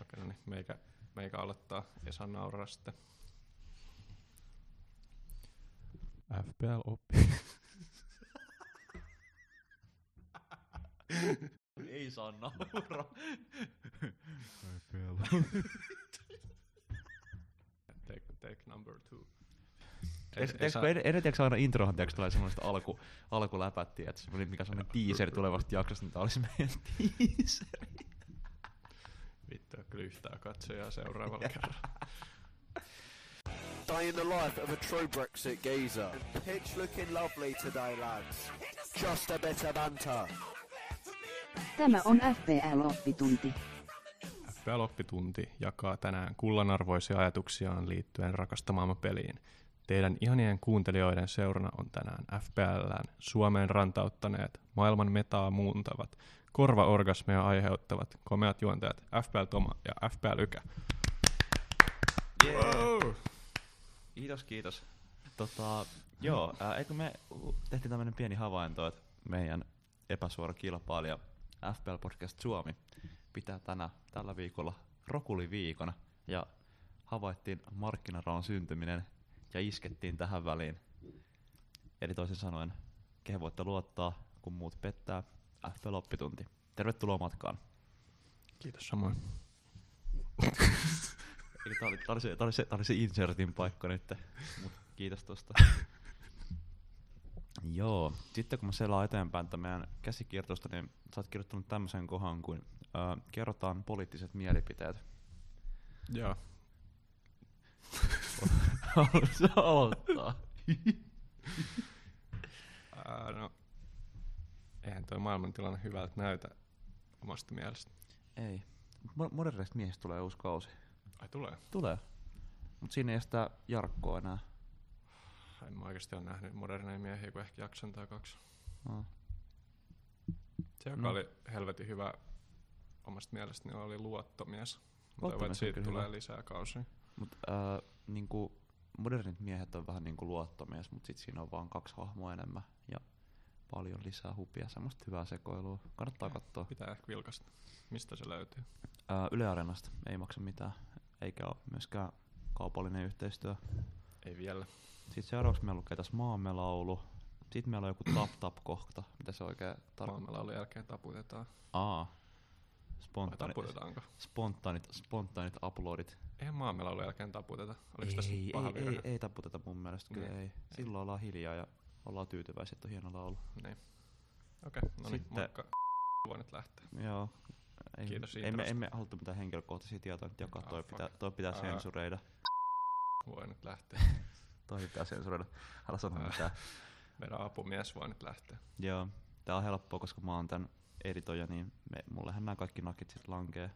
Okei, no niin, meikä, meikä aloittaa. Esa nauraa sitten. FPL oppi. Ei saa nauraa. FPL. take, take number two. Edetiäkö aina introhan tiiäks, tulee semmoista alku, alkuläpättiä, että semmoinen, mikä semmoinen teaser tulevasta jaksosta, niin tää olisi meidän teaser. Vittu, kyllä yhtään katsojaa seuraavalla kerralla. Day in the life of a true Brexit geezer. Pitch looking lovely today, lads. Just a bit of banter. Tämä on FPL-oppitunti. FPL-oppitunti jakaa tänään kullanarvoisia ajatuksiaan liittyen rakastamaamme peliin. Teidän ihanien kuuntelijoiden seurana on tänään FPLään Suomeen rantauttaneet, maailman metaa muuntavat, korvaorgasmeja aiheuttavat komeat juontajat FPL Toma ja FPL Ykä. Wow. Kiitos, kiitos. Tota, joo, ää, eikö me tehtiin tämmönen pieni havainto, että meidän epäsuora kilpailija FPL Podcast Suomi pitää tänä, tällä viikolla Rokuli-viikona ja havaittiin markkinaraon syntyminen ja iskettiin tähän väliin. Eli toisin sanoen, kehen voitte luottaa, kun muut pettää, FPL-oppitunti. Tervetuloa matkaan. Kiitos samoin. Eli tää oli, tää oli, se, tää oli, se, tää oli se insertin paikka nyt, mut kiitos tosta. Joo, sitten kun mä selaan eteenpäin tätä meidän käsikirjoitusta, niin sä oot kirjoittanut tämmöisen kohan kuin äh, kerrotaan poliittiset mielipiteet. Joo. Haluatko aloittaa? Ää, no, eihän toi maailmantilanne hyvältä näytä omasta mielestä. Ei. Mo- Moderneista miehistä tulee uusi kausi. Ai tulee. Tulee. Mut siinä ei ole sitä Jarkkoa enää. En mä oikeasti ole nähnyt moderneja miehiä kuin ehkä jakson tai kaksi. No. Se, joka No. oli helvetin hyvä omasta mielestäni, oli luottomies. Luottomies että siitä tulee hyvä. lisää kausia. Mut äh, niinku, modernit miehet on vähän niinku luottomies, mutta sit siinä on vaan kaksi hahmoa enemmän ja paljon lisää hupia, semmoista hyvää sekoilua. Kannattaa Okei. katsoa. Pitää ehkä vilkasta. Mistä se löytyy? Ää, Yle Areenasta ei maksa mitään, eikä ole myöskään kaupallinen yhteistyö. Ei vielä. Sitten seuraavaksi meillä lukee tässä Maamme laulu. Sitten meillä on joku tap tap kohta. Mitä se oikein tarkoittaa? Maamelaulun jälkeen taputetaan. Aa. Spontaanit, taputetaanko? spontaanit, spontaanit uploadit. Eihän maamelaulun jälkeen taputeta. Oliko ei, tässä ei, ei, ei, ei taputeta mun mielestä, kyllä Niin. ei. Silloin ollaan hiljaa ja ollaan tyytyväisiä, että on hieno laulu. Niin. Okei, no niin, Sitten- moikka. Voi nyt lähteä. Joo. Ei, Kiitos emme, introsta. emme haluttu mitään henkilökohtaisia tietoja nyt jakaa, Ah, toi, fuck. pitää, toi pitää Ää. sensureida. Voi nyt lähteä. Toi pitää sensuroida. Älä sano Ää. mitään. Meidän apumies voi nyt lähteä. Joo, tää on helppoa, koska mä oon tän editoija, niin me, mullehän nämä kaikki nakit sit lankee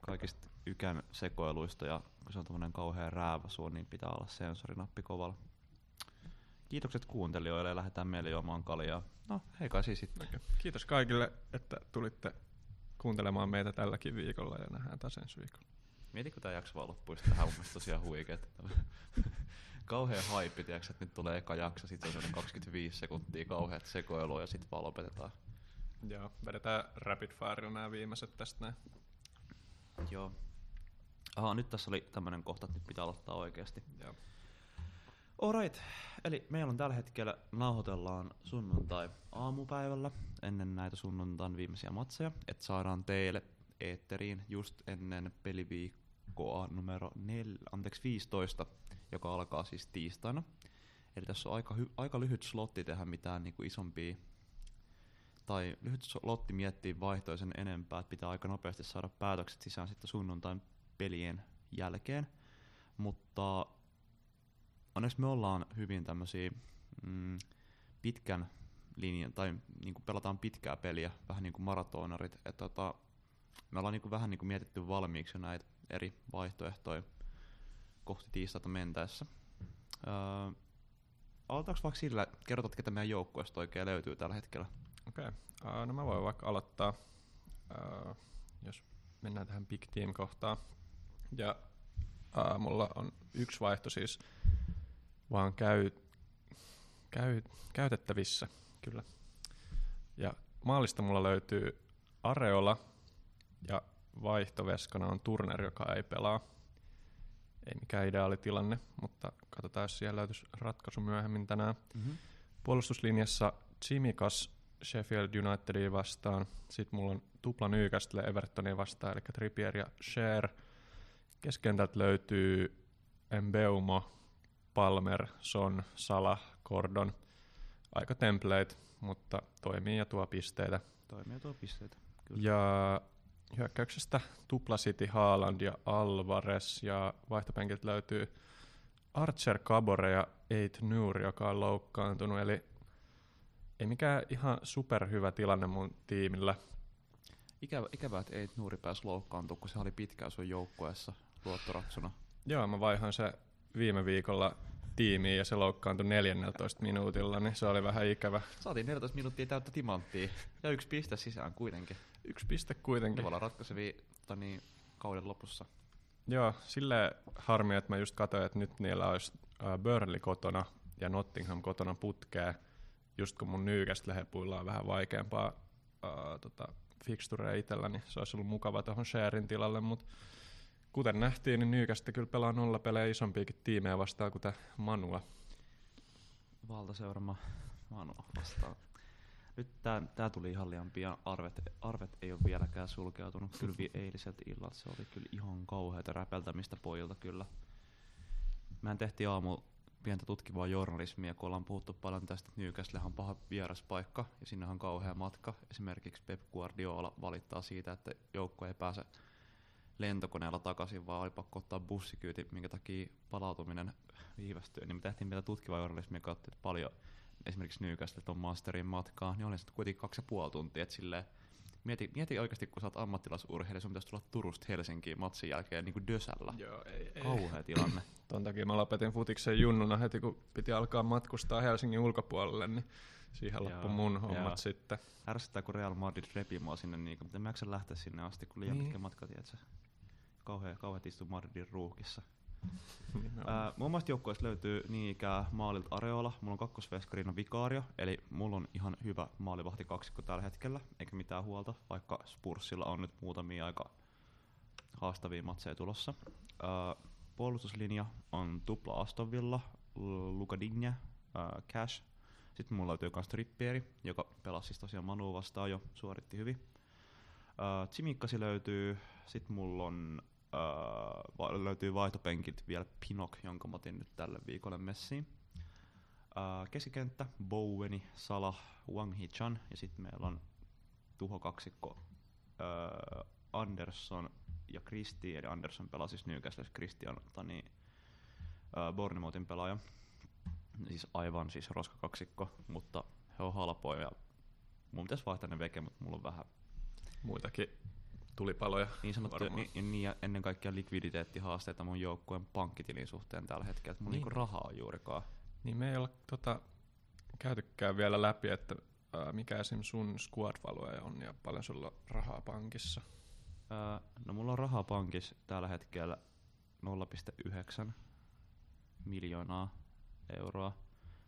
kaikista ykän sekoiluista ja kun se on tommonen kauhea räävä suu, niin pitää olla sensorinappi kovalla. Kiitokset kuuntelijoille ja lähdetään meille juomaan kaljaa. No, hei kai siis sitten. Okay. Kiitos kaikille, että tulitte kuuntelemaan meitä tälläkin viikolla ja nähdään taas ensi viikolla. Mieti, kun tää jakso vaan loppuisi tähän, mun mielestä tosiaan huikeet. Kauhea haippi, tiiäks, että nyt tulee eka jakso, sit se on semmonen 25 sekuntia kauheat sekoilua ja sit vaan lopetetaan. Joo, vedetään rapid fire nämä viimeiset tästä näin. Joo. Aha, nyt tässä oli tämmönen kohta, että nyt pitää aloittaa oikeasti. Joo. Alright, eli meillä on tällä hetkellä, nauhoitellaan sunnuntai aamupäivällä ennen näitä sunnuntain viimeisiä matseja, että saadaan teille eetteriin just ennen peliviikkoa numero nel, anteeksi 15, joka alkaa siis tiistaina. Eli tässä on aika, hy, aika lyhyt slotti tehdä mitään niinku isompia, tai lyhyt slotti miettiä vaihtoja sen enempää, että pitää aika nopeasti saada päätökset sisään sitten sunnuntain pelien jälkeen. Mutta onneksi me ollaan hyvin tämmöisiä mm, pitkän linjan, tai niin kuin pelataan pitkää peliä, vähän niin kuin maratonarit. Et tota, me ollaan niin kuin vähän niin kuin mietitty valmiiksi näitä eri vaihtoehtoja kohti tiistaita mentäessä. Öö, aloitetaanko vaikka sillä, kerrotat, ketä meidän joukkueesta oikein löytyy tällä hetkellä? Okei, okay. uh, no mä voin vaikka aloittaa, uh, jos mennään tähän Big Team-kohtaan. Ja uh, mulla on yksi vaihto siis vaan käy, käy, käytettävissä, kyllä. Ja maalista mulla löytyy Areola ja vaihtoveskana on Turner, joka ei pelaa. Ei mikään ideaali tilanne, mutta katsotaan, jos siihen löytyisi ratkaisu myöhemmin tänään. Mm-hmm. Puolustuslinjassa Chimikas Sheffield Unitedia vastaan. Sitten mulla on tupla Newcastle Evertonia vastaan, eli Trippier ja Share. Keskentältä löytyy Mbeumo, Palmer, Son, Salah, Gordon. Aika template, mutta toimii ja tuo pisteitä. Toimii tuo pisteitä. Kyllä. Ja hyökkäyksestä tupla City, Haaland ja Alvarez. Ja vaihtopenkiltä löytyy Archer, Cabore ja Eight Nur, joka on loukkaantunut. Eli ei mikään ihan superhyvä tilanne mun tiimillä. Ikävä, ikävä, että ei Nuuri pääsi loukkaantumaan, kun se oli pitkään sun joukkueessa luottoratsuna. Joo, mä vaihan se viime viikolla tiimiin ja se loukkaantui 14 minuutilla, niin se oli vähän ikävä. Saatiin 14 minuuttia täyttä timanttia ja yksi piste sisään kuitenkin. Yksi piste kuitenkin. Ne voi olla ratkaisevia tota niin, kauden lopussa. Joo, sille harmi, että mä just katsoin, että nyt niillä olisi uh, Burnley kotona ja Nottingham kotona putkea, just kun mun Newcastle hepuilla on vähän vaikeampaa uh, tota, fixtureja itsellä, niin se olisi ollut mukava tuohon sharein tilalle, mutta kuten nähtiin, niin Newcastle kyllä pelaa nolla pelejä isompiakin tiimejä vastaan kuin Manua. Valtaseurama Manua vastaan. Nyt tää, tää tuli ihan liian pian. Arvet, arvet ei ole vieläkään sulkeutunut. Kyllä eiliseltä illalta se oli kyllä ihan kauheata räpeltämistä pojilta kyllä. Mehän tehtiin aamu pientä tutkivaa journalismia, kun ollaan puhuttu paljon tästä, että Newcastle on paha vieraspaikka ja sinne on kauhea matka. Esimerkiksi Pep Guardiola valittaa siitä, että joukko ei pääse lentokoneella takaisin, vaan oli pakko ottaa bussikyyti, minkä takia palautuminen viivästyy. Niin me tehtiin vielä tutkivaa journalismia kautta, että paljon esimerkiksi Newcastle on masterin matkaa, niin oli sitten kuitenkin kaksi ja puoli tuntia, että silleen, mieti, mieti oikeasti, kun sä oot ammattilaisurheilija, sun pitäisi tulla Turusta Helsinkiin matsin jälkeen niin kuin Dösällä. Joo, ei, ei. Kauhea tilanne. Ton takia mä lopetin futiksen junnuna heti, kun piti alkaa matkustaa Helsingin ulkopuolelle, niin siihen loppui mun hommat joo. sitten. Ärsyttää, kun Real Madrid repi mua sinne, niin mutta en mä lähteä sinne asti, kun liian Niin. pitkä matka, tiedätkö? Kauhea, kauheat istuu Madridin ruuhkissa. Ää, mun mielestä joukkueesta löytyy niin ikään maalilta Areola, mulla on kakkosveskarina Vikario, eli mulla on ihan hyvä maalivahti kaksikko tällä hetkellä, eikä mitään huolta, vaikka Spursilla on nyt muutamia aika haastavia matseja tulossa. Ää, puolustuslinja on tupla Aston Villa, L- Luka Digne, ää, Cash. Sitten mulla löytyy myös Trippieri, joka pelasi siis tosiaan Manu vastaan jo, suoritti hyvin. Ää, Tsimikkasi löytyy, sitten mulla on Öö, löytyy vaihtopenkit vielä Pinok, jonka mä otin nyt tälle viikolle messiin. Öö, keskikenttä, Boweni, Salah, Wang Hee-chan ja sitten meillä on tuho kaksikko öö, Anderson ja Kristi, eli Anderson pelaa siis Newcastle, Christian Tani, öö, Bournemouthin pelaaja. Siis aivan siis roskakaksikko, mutta he on halpoja ja mun pitäisi vaihtaa ne veke, mutta mulla on vähän Muitakin tulipaloja. niin sanottuja, niin, niin, ja ennen kaikkea likviditeettihaasteita mun joukkueen pankkitilin suhteen tällä hetkellä, että mulla Niin. niinku rahaa on juurikaan. Niin me ei olla tota, käytykään vielä läpi, että ää, mikä esim. sun squad value on ja paljon sulla on rahaa pankissa. Öö, no mulla on rahaa pankissa tällä hetkellä 0,9 miljoonaa euroa.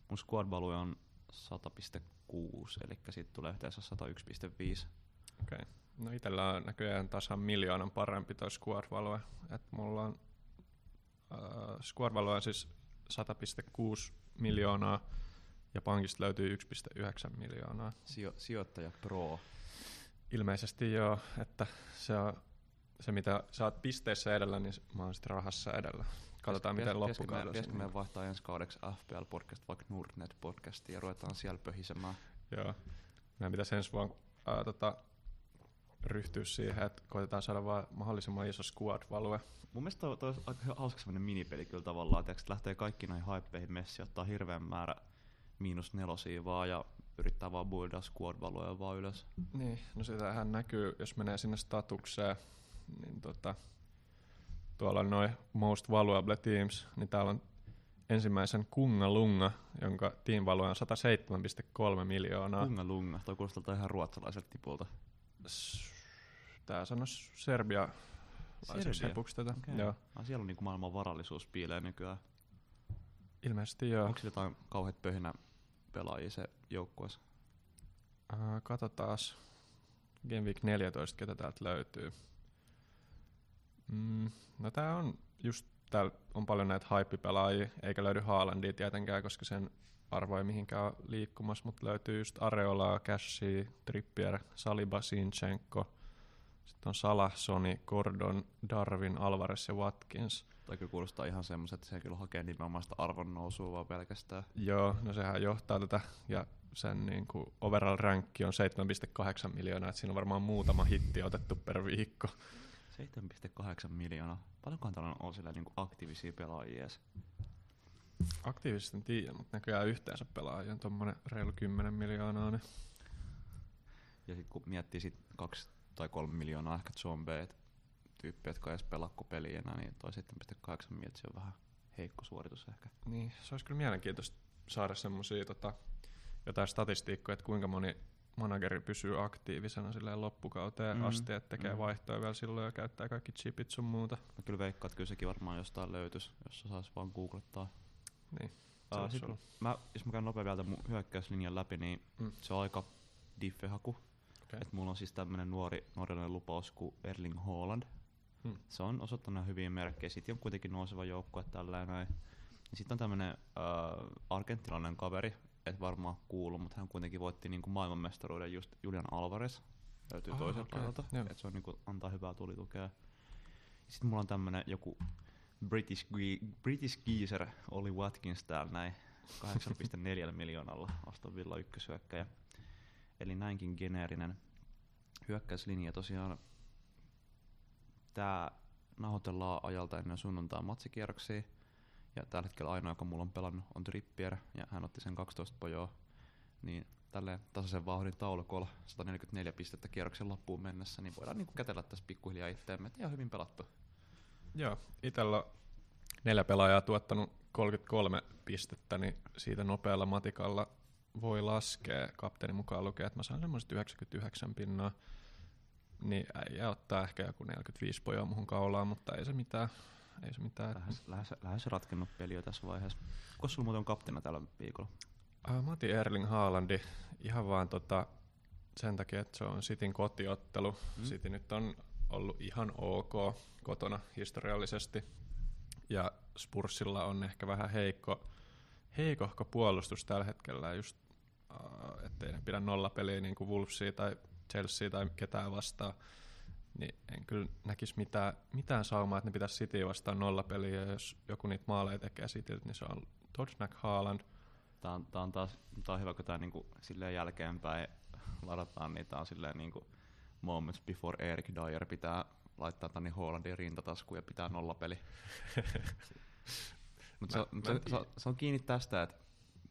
Mun squad value on 100,6, eli siitä tulee yhteensä 101,5. Okei. Okay. No itellä on näköjään tasan miljoonan parempi toi squad value. Et mulla on äh, squad value on siis 100,6 miljoonaa ja pankista löytyy 1,9 miljoonaa. Sijo- sijoittaja pro. Ilmeisesti joo, että se on se mitä sä oot pisteissä edellä, niin mä oon sitten rahassa edellä. Katsotaan Pitäis- miten loppukaudella Pitäisikö meidän vaihtaa ensi kaudeksi FPL-podcast vaikka Nordnet-podcastiin ja ruvetaan siellä pöhisemään. Joo. Meidän pitäisi ensi vuonna ää, tota, ryhtyä siihen, että koitetaan saada vaan mahdollisimman iso squad value. Mun mielestä toi, toi olisi aika hauska semmonen minipeli kyllä tavallaan, että lähtee kaikki noihin hypeihin messi, ottaa hirveän määrä miinus nelosia vaan ja yrittää vaan buildaa squad valuja vaan ylös. Niin, no sitähän näkyy, jos menee sinne statukseen, niin tota, tuolla on noin most valuable teams, niin täällä on ensimmäisen Kunga Lunga, jonka team value on 107,3 miljoonaa. Lunga lunga, toi kuulostaa ihan ruotsalaiselta tipulta. S- Tää sanois Serbia laiseksi Serbia? tätä. Okei. Joo. Ah, siellä on niinku maailman varallisuus piilee nykyään. Ilmeisesti joo. Onko jotain kauheat pöhinä pelaajia se joukkueessa? Uh, katsotaas Game Week 14, ketä täältä löytyy. Mm, no tää on just, täällä on paljon näitä hype-pelaajia, eikä löydy Haalandia tietenkään, koska sen arvo ei mihinkään ole liikkumassa, mutta löytyy just Areolaa, Cashia, Trippier, Saliba, Sinchenko, sitten on Salah, Sony, Gordon, Darwin, Alvarez ja Watkins. Tai kyllä kuulostaa ihan semmoiset, että se kyllä hakee nimenomaan sitä arvon nousua vaan pelkästään. Joo, no sehän johtaa tätä, ja sen niin kuin overall rankki on 7,8 miljoonaa, että siinä on varmaan muutama hitti otettu per viikko. 7,8 miljoonaa. Paljonkohan täällä on sillä niinku aktiivisia pelaajia edes? Aktiivisesti en tiedä, mutta näköjään yhteensä pelaajia on tommonen reilu 10 miljoonaa. Niin. Ja sitten kun miettii sit kaksi tai kolme miljoonaa ehkä zombeet, tyyppiä, jotka ei edes pelaa peliä enää, niin toi 7,8 miljoonaa, se on vähän heikko suoritus ehkä. Niin, se olisi kyllä mielenkiintoista saada semmoisia tota, jotain statistiikkoja, että kuinka moni manageri pysyy aktiivisena silleen loppukauteen Mm, mm, asti, että tekee mm. mm. vaihtoja vielä silloin ja käyttää kaikki chipit sun muuta. Mä kyllä veikkaan, että kyllä sekin varmaan jostain löytys, jos se saisi vaan googlettaa. Niin. Uh, sit mä, jos mä käyn nopea vielä tämän hyökkäyslinjan läpi, niin Mm. se on aika diffehaku. Okei. Et mulla on siis tämmönen nuori nuorellinen lupaus kuin Erling Haaland. Hmm. Se on osoittanut hyviä merkkejä. Sitten on kuitenkin nouseva joukkue tällä ja näin. Sitten on tämmönen äh, argentinalainen kaveri, et varmaan kuulu, mutta hän kuitenkin voitti niinku maailmanmestaruuden just Julian Alvarez. Löytyy Ah, toiselta laidalta. joo. Et se on niinku, antaa hyvää tulitukea. Sitten mulla on tämmönen joku British, British geezer Oli Watkins täällä näin 8,4 miljoonalla Aston Villa ykkösyökkäjä. Eli näinkin geneerinen hyökkäyslinja tosiaan. Tää nauhoitellaan ajalta ennen sunnuntai matsikierroksia. Ja tällä hetkellä ainoa, joka mulla on pelannut, on Trippier, ja hän otti sen 12 pojoa. Niin tälleen tasaisen vauhdin taulukolla 144 pistettä kierroksen loppuun mennessä, niin voidaan niinku kätellä tässä pikkuhiljaa itteemme, että ihan hyvin pelattu. Joo, itellä neljä pelaajaa tuottanut 33 pistettä, niin siitä nopealla matikalla voi laskea, kapteeni mukaan lukee, että mä saan semmoiset 99 pinnaa. Niin äijä ottaa ehkä joku 45 pojoa muhun kaulaan, mutta ei se mitään. Ei se mitään. Lähes, lähes, lähes ratkennut peli jo tässä vaiheessa. Kuka sulla muuten on kapteena tällä viikolla? Äh, mä otin Erling Haalandi ihan vaan tota, sen takia, että se on Sitin kotiottelu. Mm. Mm. City nyt on ollut ihan ok kotona historiallisesti. Ja Spursilla on ehkä vähän heikko, heikohko puolustus tällä hetkellä, just äh, ettei ne pidä nollapeliä niin kuin Wolvesia tai Chelsea tai ketään vastaan. Niin en kyllä näkisi mitään, mitään saumaa, että ne pitäisi City vastaan nollapeliä, ja jos joku niitä maaleja tekee Cityltä, niin se on Todsnack Haaland, Tää on, tää on taas tää on hyvä, kun tää niinku silleen jälkeenpäin ladataan, niin tää on silleen niinku moments before Erik Dyer pitää laittaa tänne Hollandin rintataskuun ja pitää nollapeli. Mutta se, Mä- se, se, se, on kiinni tästä, että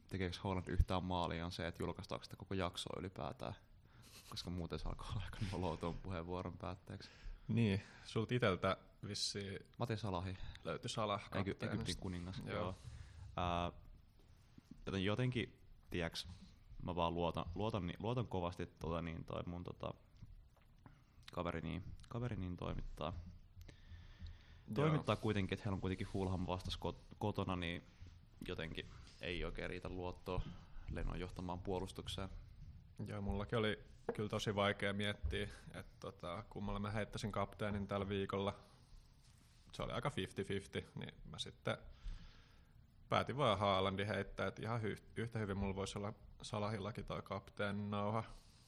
tekeekö Holland yhtään maalia on se, että julkaistaanko sitä koko jaksoa ylipäätään. Koska muuten se alkaa olla aika noloa tuon puheenvuoron päätteeksi. Niin, sulta iteltä vissiin Mate Salahi, löytyi Salah Egyp- Egyptin kuningas. Joo. Joo. Ää, joten jotenkin, tiiäks, mä vaan luotan, luotan, luotan kovasti, tota, niin, toi mun tota, kaveri, niin, kaveri niin toimittaa. Toimittaa kuitenkin, että heillä on kuitenkin Fulham vastas kot- kotona, niin jotenkin ei oikein riitä luottoa Lenon johtamaan puolustukseen. Joo, mullakin oli kyllä tosi vaikea miettiä, että tota, kummalla mä heittäisin kapteenin tällä viikolla. Se oli aika 50-50, niin mä sitten päätin vaan Haalandin heittää, että ihan hy- yhtä hyvin mulla voisi olla Salahillakin toi kapteenin nauha.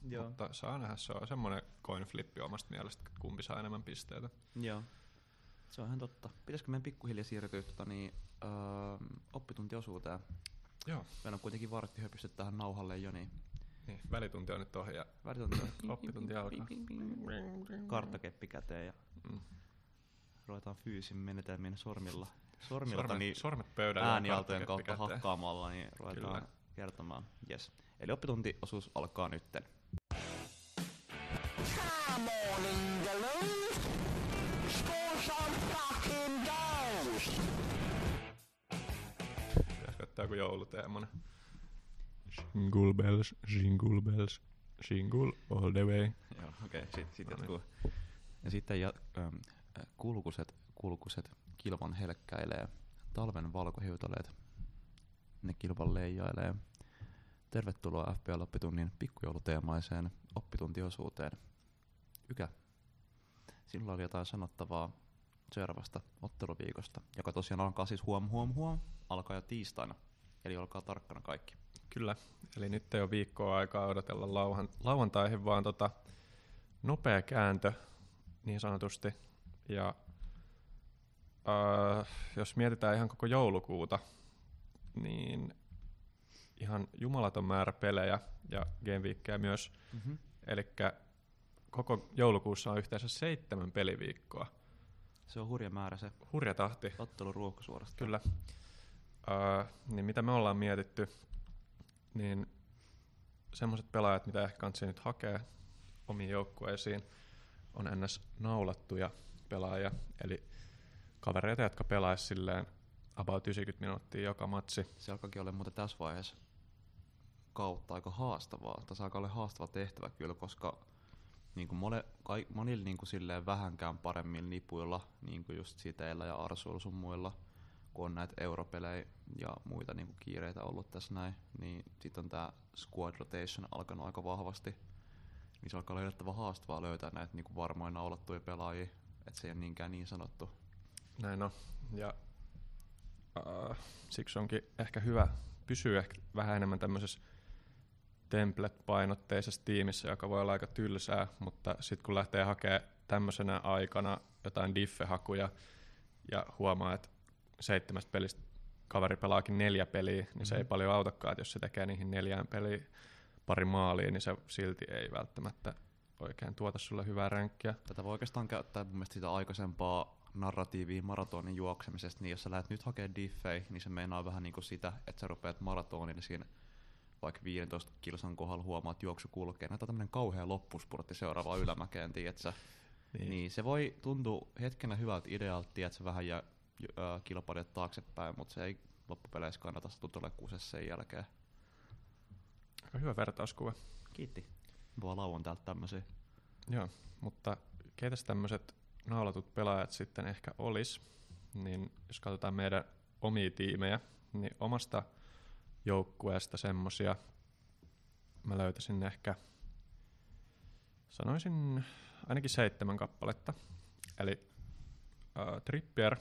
Joo. Mutta saa nähdä, se on semmoinen coin flippi omasta mielestä, että kumpi saa enemmän pisteitä. Joo. Se on ihan totta. Pitäisikö meidän pikkuhiljaa siirtyä tota, niin, öö, oppituntiosuuteen? Joo. Meillä on kuitenkin vartti höpisty tähän nauhalle jo, niin Niin, välitunti on nyt ohi ja Välitunti oppitunti alkaa. karttakeppi käteen ja Mm. ruvetaan fyysin menetelmien sormilla, sormilta Sormet, niin sormet pöydällä ja äänialtojen karttakeppi kautta käteen. hakkaamalla, niin ruvetaan Kyllä. kertomaan. Yes. Eli oppituntiosuus alkaa nytten. Come Pitäisikö ottaa joku jouluteemana? Jingle bells, jingle bells, jingle all the way. Joo, okei, okay, sit, sit No niin. jatkuu. Ja sitten ja, ähm, äh, kulkuset, kulkuset kilvan helkkäilee, talven valkohiutaleet, ne kilvan leijailee. Tervetuloa FPL-oppitunnin pikkujouluteemaiseen oppituntiosuuteen. Ykä, sinulla oli jotain sanottavaa seuraavasta otteluviikosta, joka tosiaan alkaa siis huom huom huom, alkaa jo tiistaina. Eli olkaa tarkkana kaikki. Kyllä, eli nyt ei ole viikkoa aikaa odotella lauhan, lauantaihin, vaan tota, nopea kääntö niin sanotusti. Ja äh, jos mietitään ihan koko joulukuuta, niin ihan jumalaton määrä pelejä ja gameweekkejä myös. Mm-hmm. Eli koko joulukuussa on yhteensä seitsemän peliviikkoa. Se on hurja määrä se Hurja tahti, ottelu ruuhka suorastaan. kyllä. Uh, niin mitä me ollaan mietitty, niin semmoiset pelaajat, mitä ehkä kansi nyt hakee omiin joukkueisiin, on ns. naulattuja pelaajia, eli kavereita, jotka pelaisi silleen about 90 minuuttia joka matsi. Se alkaakin olla muuten tässä vaiheessa kautta aika haastavaa. Tässä alkaa olla haastava tehtävä kyllä, koska niin kuin mole, kai, monilla niin kuin silleen vähänkään paremmilla nipuilla, niin kuin just Siteillä ja Arsuilla sun muilla, kun on näitä europelejä ja muita niin kuin kiireitä ollut tässä näin, niin sitten on tämä squad rotation alkanut aika vahvasti. Niin se alkaa olla yllättävän haastavaa löytää näitä niin kuin varmoina naulattuja pelaajia, että se ei ole niinkään niin sanottu. Näin on. Ja uh, siksi onkin ehkä hyvä pysyä ehkä vähän enemmän tämmöisessä template-painotteisessa tiimissä, joka voi olla aika tylsää, mutta sitten kun lähtee hakemaan tämmöisenä aikana jotain diffe-hakuja ja huomaa, että seitsemästä pelistä kaveri pelaakin neljä peliä, niin mm-hmm. se ei Mhm. paljon autakaan, että jos se tekee niihin neljään peliin pari maalia, niin se silti ei välttämättä oikein tuota sulle hyvää ränkkiä. Tätä voi oikeastaan käyttää mun mielestä sitä aikaisempaa narratiivia maratonin juoksemisesta, niin jos sä lähdet nyt hakemaan diffei, niin se meinaa vähän niin kuin sitä, että sä rupeat maratonille siinä vaikka 15 kilsan kohdalla huomaat, että juoksu kulkee. Näitä on tämmönen kauhea loppuspurtti seuraavaan ylämäkeen, tiedätkö? Niin. niin. se voi tuntua hetkenä hyvältä idealta, tiedätkö, vähän ja äh, kilpailijat taaksepäin, mutta se ei loppupeleissä kannata tulla kusessa sen jälkeen. Aika hyvä vertauskuva. Kiitti. Vaan lauan täältä tämmöisiä. Joo, mutta keitäs tämmöiset naulatut pelaajat sitten ehkä olis, niin jos katsotaan meidän omia tiimejä, niin omasta joukkueesta semmosia mä löytäisin ehkä, sanoisin ainakin seitsemän kappaletta. Eli äh, Trippier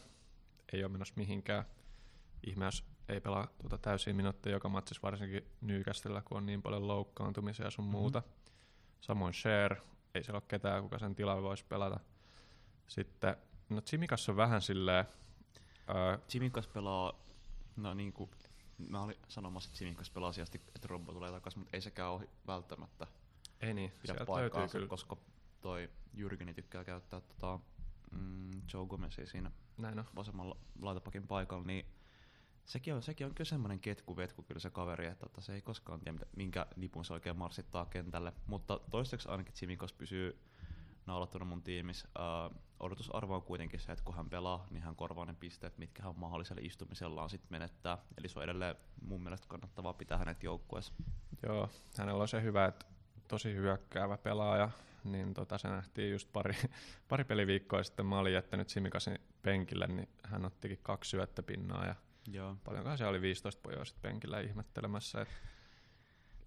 ei ole menossa mihinkään. Ihme, jos ei pelaa tuota täysiä minuutteja joka matsissa, varsinkin Newcastlella, kun on niin paljon loukkaantumisia ja sun Mhm. muuta. Samoin Share, ei siellä ole ketään, kuka sen tilalla voisi pelata. Sitten, no Tsimikas on vähän silleen, ää, Tsimikas pelaa, no niin kuin, mä olin sanomassa, että Tsimikas pelaa asiasti, että Robbo tulee takaisin, mutta ei sekään ole välttämättä ei niin, pidä paikkaansa, koska toi Jyrgeni tykkää käyttää tota, mm, Joe Gomezia siinä Näin on. vasemmalla laitapakin paikalla, niin sekin on, sekin on kyllä semmoinen ketku-vetku kyllä se kaveri, että tota, se ei koskaan tiedä, minkä nipun se oikein marssittaa kentälle. Mutta toistaiseksi ainakin Simikos pysyy naulattuna mun tiimissä. Uh, odotusarvo on kuitenkin se, että kun hän pelaa, niin hän korvaa ne pisteet, mitkä hän mahdollisella istumisellaan sitten menettää. Eli se on edelleen mun mielestä kannattavaa pitää hänet joukkueessa. Joo, hänellä on se hyvä, että tosi hyökkäävä pelaaja, niin tota, se nähtiin just pari, pari peliviikkoa sitten. Mä olin jättänyt Simikasin penkille, niin hän ottikin kaksi syöttöpinnaa ja Joo. paljonkaan se oli 15 pojoa sitten penkillä ihmettelemässä. Et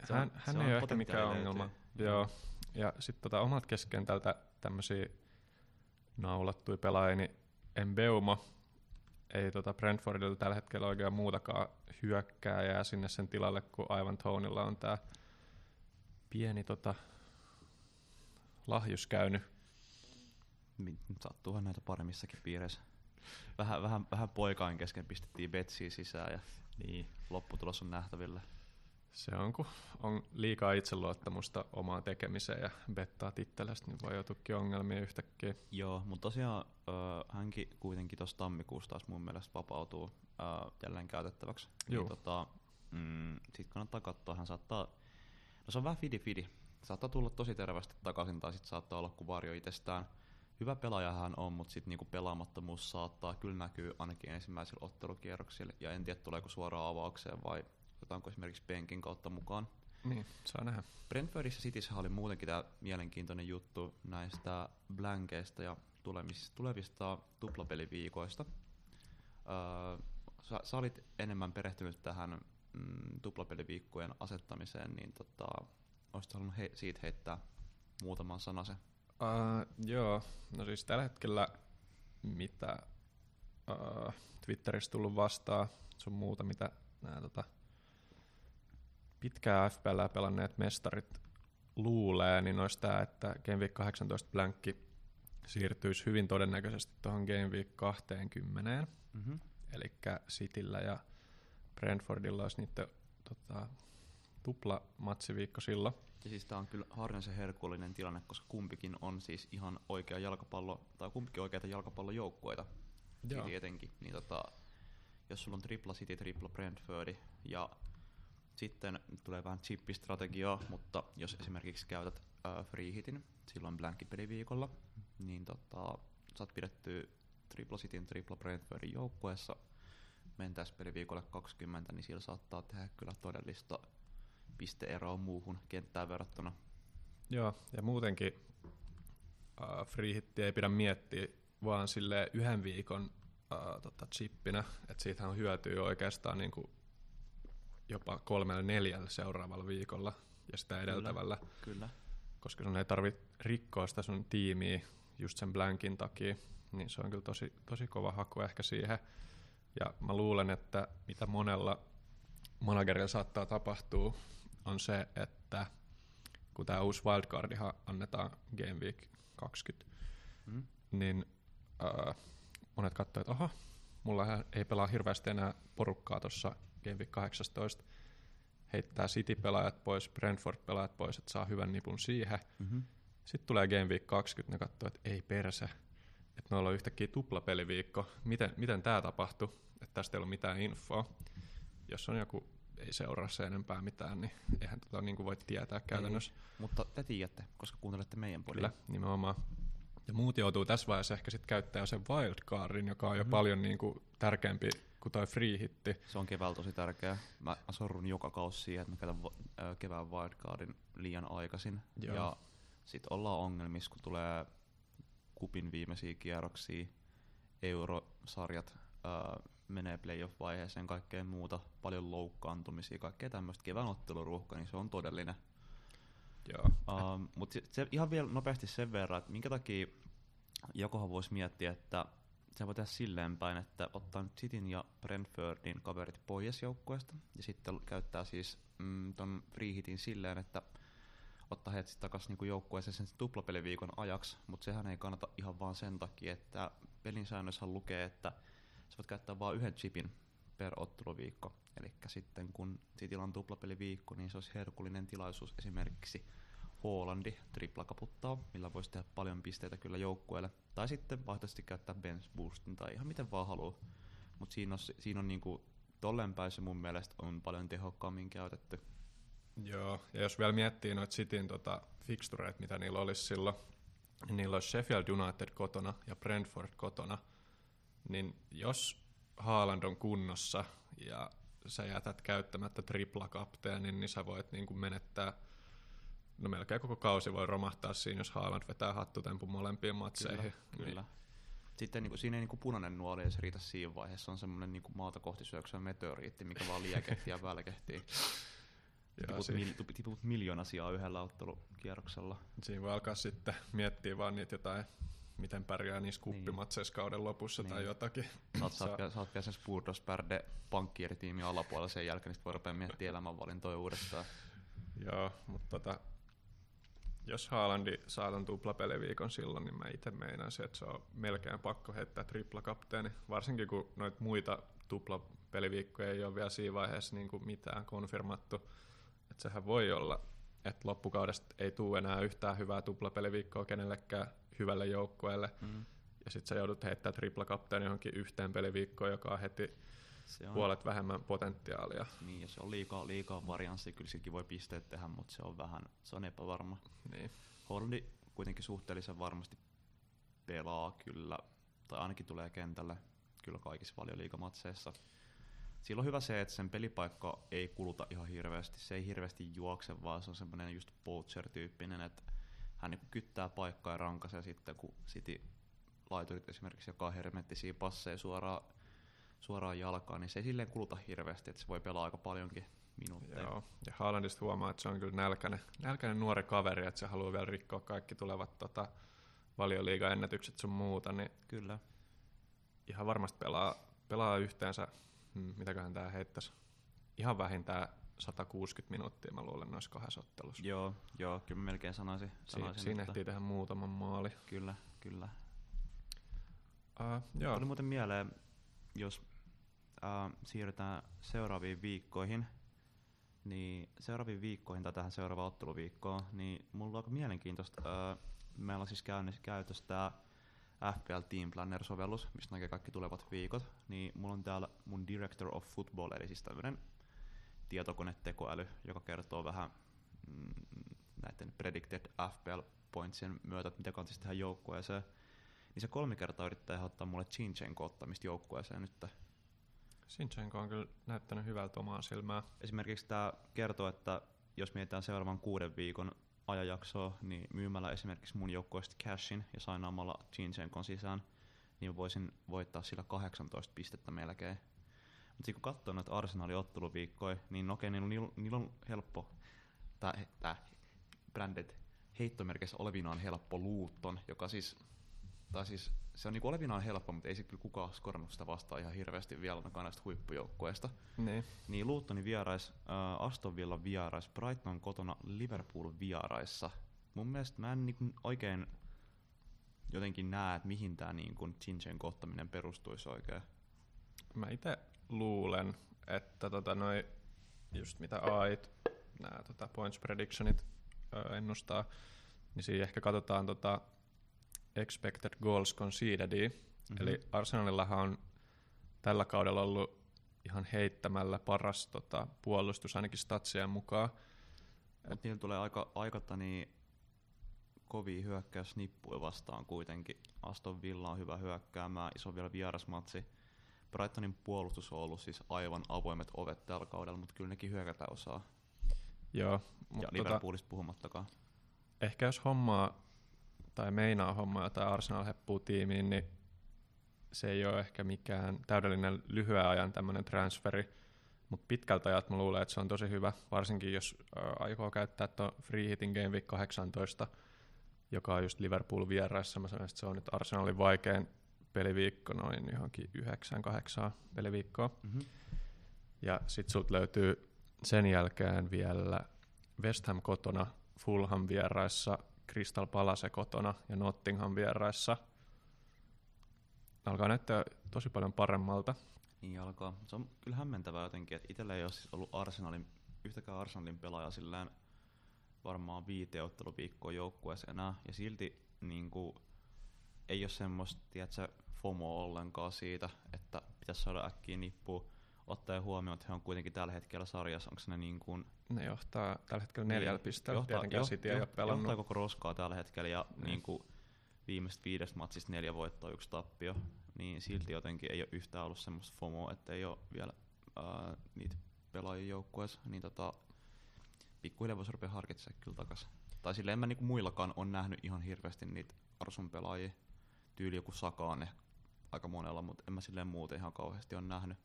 Se on- hän, se hän on ei ole ehkä mikään ongelma. Joo. Ja sitten tota, omat keskentältä tämmöisiä naulattuja pelaajia, niin Embeumo ei tota Brentfordilla tällä hetkellä oikein muutakaan hyökkääjää sinne sen tilalle, kun aivan Tonilla on tää pieni tota, lahjus käynyt. Sattuuhan näitä paremmissakin piireissä. Vähän, vähän, vähän poikain kesken pistettiin Betsiä sisään ja Niin. lopputulos on nähtävillä. Se on, kun on liikaa itseluottamusta omaan tekemiseen ja bettaa tittelestä, niin voi joutuakin ongelmiin yhtäkkiä. Joo, mutta tosiaan hänkin kuitenkin tuossa tammikuussa taas mun mielestä vapautuu jälleen käytettäväksi. Juu. Niin, tota, mm, Sitten kannattaa katsoa, hän saattaa, no se on vähän fidi-fidi. Saattaa tulla tosi terveesti takaisin tai sitten saattaa olla kuin varjo itsestään. Hyvä pelaaja hän on, mutta sitten niinku pelaamattomuus saattaa kyllä näkyy ainakin ensimmäisellä ottelukierroksilla. Ja en tiedä tuleeko suoraan avaukseen vai otetaanko esimerkiksi penkin kautta mukaan. Niin, saa nähdä. Brentfordissa Cityssä oli muutenkin tämä mielenkiintoinen juttu näistä blankeista ja tulevista, tuplapeliviikoista. Öö, sä, sä olit enemmän perehtynyt tähän mm, tuplapeliviikkojen asettamiseen, niin tota, olisit halunnut he, siitä heittää muutaman sanasen. Uh, joo, no siis tällä hetkellä mitä uh, Twitterissä tullut vastaan, sun muuta, mitä nämä tota, pitkää FPL pelanneet mestarit luulee, niin olisi tämä, että Game Week 18 blankki siirtyisi hyvin todennäköisesti tuohon Game Week 20. Mm-hmm. Eli Cityllä ja Brentfordilla olisi niiden tota, tupla matsiviikko silloin. Ja siis tää on kyllä harvinaisen herkullinen tilanne, koska kumpikin on siis ihan oikea jalkapallo, tai kumpikin oikeita jalkapallojoukkueita. Joo. City etenkin. Niin tota, jos sulla on tripla City, tripla Brentfordi ja sitten tulee vähän chippistrategiaa, mutta jos esimerkiksi käytät äh, free hitin silloin blankkipeliviikolla, niin tota, saat pidetty tripla Cityn, tripla Brentfordin joukkueessa, mentäis peliviikolle 20, niin sillä saattaa tehdä kyllä todellista pisteeroa muuhun kenttään verrattuna. Joo, ja muutenkin uh, free hitti ei pidä miettiä vaan sille yhden viikon uh, tota, chippinä, että siitä on hyötyä oikeastaan niin kuin jopa kolmella neljällä seuraavalla viikolla ja sitä edeltävällä, Kyllä. koska sun ei tarvitse rikkoa sitä sun tiimiä just sen blankin takia, niin se on kyllä tosi, tosi kova haku ehkä siihen. Ja mä luulen, että mitä monella managerilla saattaa tapahtua, on se, että kun tämä uusi wildcardihan annetaan Game Week 20, Mm. niin äh, monet katsoo, että oho, mulla ei pelaa hirveästi enää porukkaa tuossa Game Week 18, heittää City-pelaajat pois, Brentford-pelaajat pois, että saa hyvän nipun siihen. Mm-hmm. Sitten tulee Game Week 20, ne katsoo, että ei perse, että noilla on yhtäkkiä tuplapeliviikko. Miten, miten tämä tapahtui, että tästä ei ollut mitään infoa. Jos on joku, ei seuraa se enempää mitään, niin eihän tota niin kuin voi tietää käytännössä. Mutta te tiedätte, koska kuuntelette meidän podia. Kyllä, nimenomaan. Ja muut joutuu tässä vaiheessa ehkä sitten käyttämään sen wildcardin, joka on jo Mhm. paljon niin kuin tärkeämpi kuin toi free hitti. Se on keväällä tosi tärkeää. Mä, mä sorrun joka kausi siihen, että mä käytän va- ö, kevään wildcardin liian aikaisin. Joo. Ja sit ollaan ongelmissa, kun tulee kupin viimeisiä kierroksia, eurosarjat ää, menee playoff-vaiheeseen, kaikkea muuta, paljon loukkaantumisia, kaikkea tämmöistä. Kevään otteluruuhka, niin se on todellinen. Joo. Um, Mutta se, se ihan vielä nopeasti sen verran, että minkä takia jokohan voisi miettiä, että se voi tehdä silleen päin, että ottaa nyt Cityn ja Brentfordin kaverit pois joukkueesta ja sitten käyttää siis mm, ton free hitin silleen, että ottaa heidät sitten takaisin niinku joukkueeseen sen tuplapeliviikon ajaksi, mutta sehän ei kannata ihan vaan sen takia, että pelin säännössä lukee, että sä voit käyttää vain yhden chipin per otteluviikko. Eli sitten kun Cityllä on tuplapeliviikko, niin se olisi herkullinen tilaisuus esimerkiksi Hollandi triplakaputtaa, millä voisi tehdä paljon pisteitä kyllä joukkueelle. Tai sitten vaihtoehtoisesti käyttää bench boostin tai ihan miten vaan haluaa. Mutta siinä on, siinä on niinku, tolleen mun mielestä on paljon tehokkaammin käytetty. Joo, ja jos vielä miettii noita Cityn tota, fixtureita, mitä niillä olisi silloin, niin niillä olisi Sheffield United kotona ja Brentford kotona, niin jos Haaland on kunnossa ja sä jätät käyttämättä triplakapteenin, niin sä voit niin kuin menettää, no melkein koko kausi voi romahtaa siinä, jos Haaland vetää hattutempun molempiin matseihin. Kyllä, kyllä. Sitten niinku, siinä ei niinku punainen nuoli edes riitä siinä vaiheessa, se on semmoinen niinku maata kohti syöksyvä meteoriitti, mikä vaan liekehtii ja välkehtii. Niin, Tiput, mil, tiput miljoona sijaa yhdellä ottelukierroksella. siinä voi alkaa sitten miettiä vaan niitä jotain, miten pärjää niissä kuppimatseissa kauden lopussa tai Niin. jotakin. Sä oot, sä, Saa- oot, vielä- sä oot vielä sen Spurdos Pärde pankkieritiimin alapuolella sen jälkeen, niin voi rupea miettimään elämänvalintoja uudestaan. Joo, mutta tota, jos Haalandi saa ton tuplapeliviikon silloin, niin mä itse meinaan se, että se on melkein pakko heittää triplakapteeni. Varsinkin kun noita muita tuplapeliviikkoja ei ole vielä siinä vaiheessa niin kuin mitään konfirmattu. Että sehän voi olla, että loppukaudesta ei tule enää yhtään hyvää tuplapeliviikkoa kenellekään hyvälle joukkueelle. Mm. Ja sitten sä joudut heittämään triplakapteeni johonkin yhteen peliviikkoon, joka on heti Se on, puolet vähemmän potentiaalia. Niin, jos on liikaa, liikaa varianssia, kyllä silläkin voi pisteet tehdä, mutta se on vähän, se on epävarma. Niin. Hollandi kuitenkin suhteellisen varmasti pelaa kyllä, tai ainakin tulee kentälle kyllä kaikissa valioliigamatseissa. Sillä on hyvä se, että sen pelipaikka ei kuluta ihan hirveästi. Se ei hirveästi juokse, vaan se on semmoinen just poacher-tyyppinen, että hän niin kyttää paikkaa ja rankaisee sitten, kun City laiturit esimerkiksi jakaa hermettisiä passeja suoraan, suoraan jalkaan, niin se ei silleen kuluta hirveästi, että se voi pelaa aika paljonkin minuutteja. Joo, ja Haalandista huomaa, että se on kyllä nälkäinen, nälkäinen nuori kaveri, että se haluaa vielä rikkoa kaikki tulevat tota, valioliiga-ennätykset sun muuta, niin Kyllä. ihan varmasti pelaa, pelaa yhteensä, hmm, mitäköhän tämä heittäisi, ihan vähintään 160 minuuttia mä luulen noissa kahdessa ottelussa. Joo, joo, kyllä mä melkein sanoisin. Si- sanoisin siinä että ehtii tehdä muutaman maali. Kyllä, kyllä. Uh, joo, Tuli muuten mieleen, jos uh, siirrytään seuraaviin viikkoihin, niin seuraaviin viikkoihin tai tähän seuraavaan otteluviikkoon, niin mulla on aika mielenkiintoista. Uh, meillä on siis käynnissä käytössä tämä FPL Team Planner-sovellus, mistä näkee kaikki tulevat viikot, niin mulla on täällä mun Director of Football, eli siis tämmöinen tietokonetekoäly, joka kertoo vähän mm, näiden predicted FPL pointsien myötä, mitä kannattaisi tehdä joukkueeseen. Niin se kolme kertaa yrittää ehdottaa mulle Chinchenko ottamista joukkueeseen nyt. Sinchenko on kyllä näyttänyt hyvältä omaa silmää. Esimerkiksi tämä kertoo, että jos mietitään seuraavan kuuden viikon ajanjaksoa, niin myymällä esimerkiksi mun joukkueesta cashin ja sainaamalla Chinchenkon sisään, niin voisin voittaa sillä 18 pistettä melkein. Mutta kun katsoo näitä Arsenalin otteluviikkoja, niin okei, niillä, niillä, niillä on helppo, tää branded heittomerkissä olevinaan helppo Luutton, joka siis, tai siis se on niinku olevinaan helppo, mutta ei se kyllä kukaan skorannut sitä vastaan ihan hirveästi vielä ainakaan näistä huippujoukkueista. Niin. Niin Luuttonin vierais, äh, Aston Villa vierais, Brighton kotona, Liverpool vieraissa. Mun mielestä mä en niin oikein jotenkin näe, että mihin tämä niin Chinchen kohtaminen perustuisi oikein. Mä itse luulen, että tota noi, just mitä AIt, nämä tota points predictionit ö, ennustaa, niin siinä ehkä katsotaan tota expected goals conceded, mm-hmm. eli Arsenalillahan on tällä kaudella ollut ihan heittämällä paras tota, puolustus ainakin statsien mukaan. Mutta niillä tulee aika, aika niin kovia hyökkäysnippuja vastaan kuitenkin. Aston Villa on hyvä hyökkäämään, iso vielä vierasmatsi. Brightonin puolustus on ollut siis aivan avoimet ovet tällä kaudella, mutta kyllä nekin hyökätä osaa. Joo, Ja mutta tota, Liverpoolista puhumattakaan. ehkä jos hommaa tai meinaa hommaa jotain Arsenal heppuu tiimiin, niin se ei ole ehkä mikään täydellinen lyhyen ajan tämmöinen transferi, mutta pitkältä ajat mä luulen, että se on tosi hyvä, varsinkin jos aikoo käyttää tuon free hitin Game Week 18, joka on just Liverpool vieraissa. Mä sanoin, että se on nyt Arsenalin vaikein peliviikko, noin johonkin 9-8 peliviikkoa. Mm-hmm. Ja sit sulta löytyy sen jälkeen vielä West Ham kotona, Fulham vieraissa, Crystal Palace kotona ja Nottingham vieraissa. Alkaa näyttää tosi paljon paremmalta. Niin alkaa. Se on kyllä hämmentävää jotenkin, että itsellä ei ole siis ollut Arsenalin, yhtäkään Arsenalin pelaajaa sillään varmaan viite otteluviikkoa joukkueessa enää, ja silti niin kuin, ei ole semmoista, tiedätkö, FOMO ollenkaan siitä, että pitäisi saada äkkiä nippua, ottaen huomioon, että he on kuitenkin tällä hetkellä sarjassa, onko ne niin kuin, Ne johtaa tällä hetkellä neljällä pisteellä. johtaa, Tietenkään joht- City ei ole johtaa, pelannut. johtaa koko roskaa tällä hetkellä, ja Niin. niin kuin, viimeistä viidestä matsista neljä voittoa, yksi tappio, niin silti jotenkin ei ole yhtään ollut semmoista FOMOa, että ei ole vielä ää, niitä pelaajia joukkueessa, niin tota, pikkuhiljaa voisi rupea harkitsemaan kyllä takas. Tai silleen en mä niinku muillakaan on nähnyt ihan hirveästi niitä Arsun pelaajia. Tyyli joku Saka on ehkä aika monella, mutta en mä silleen muuten ihan kauheasti on nähnyt.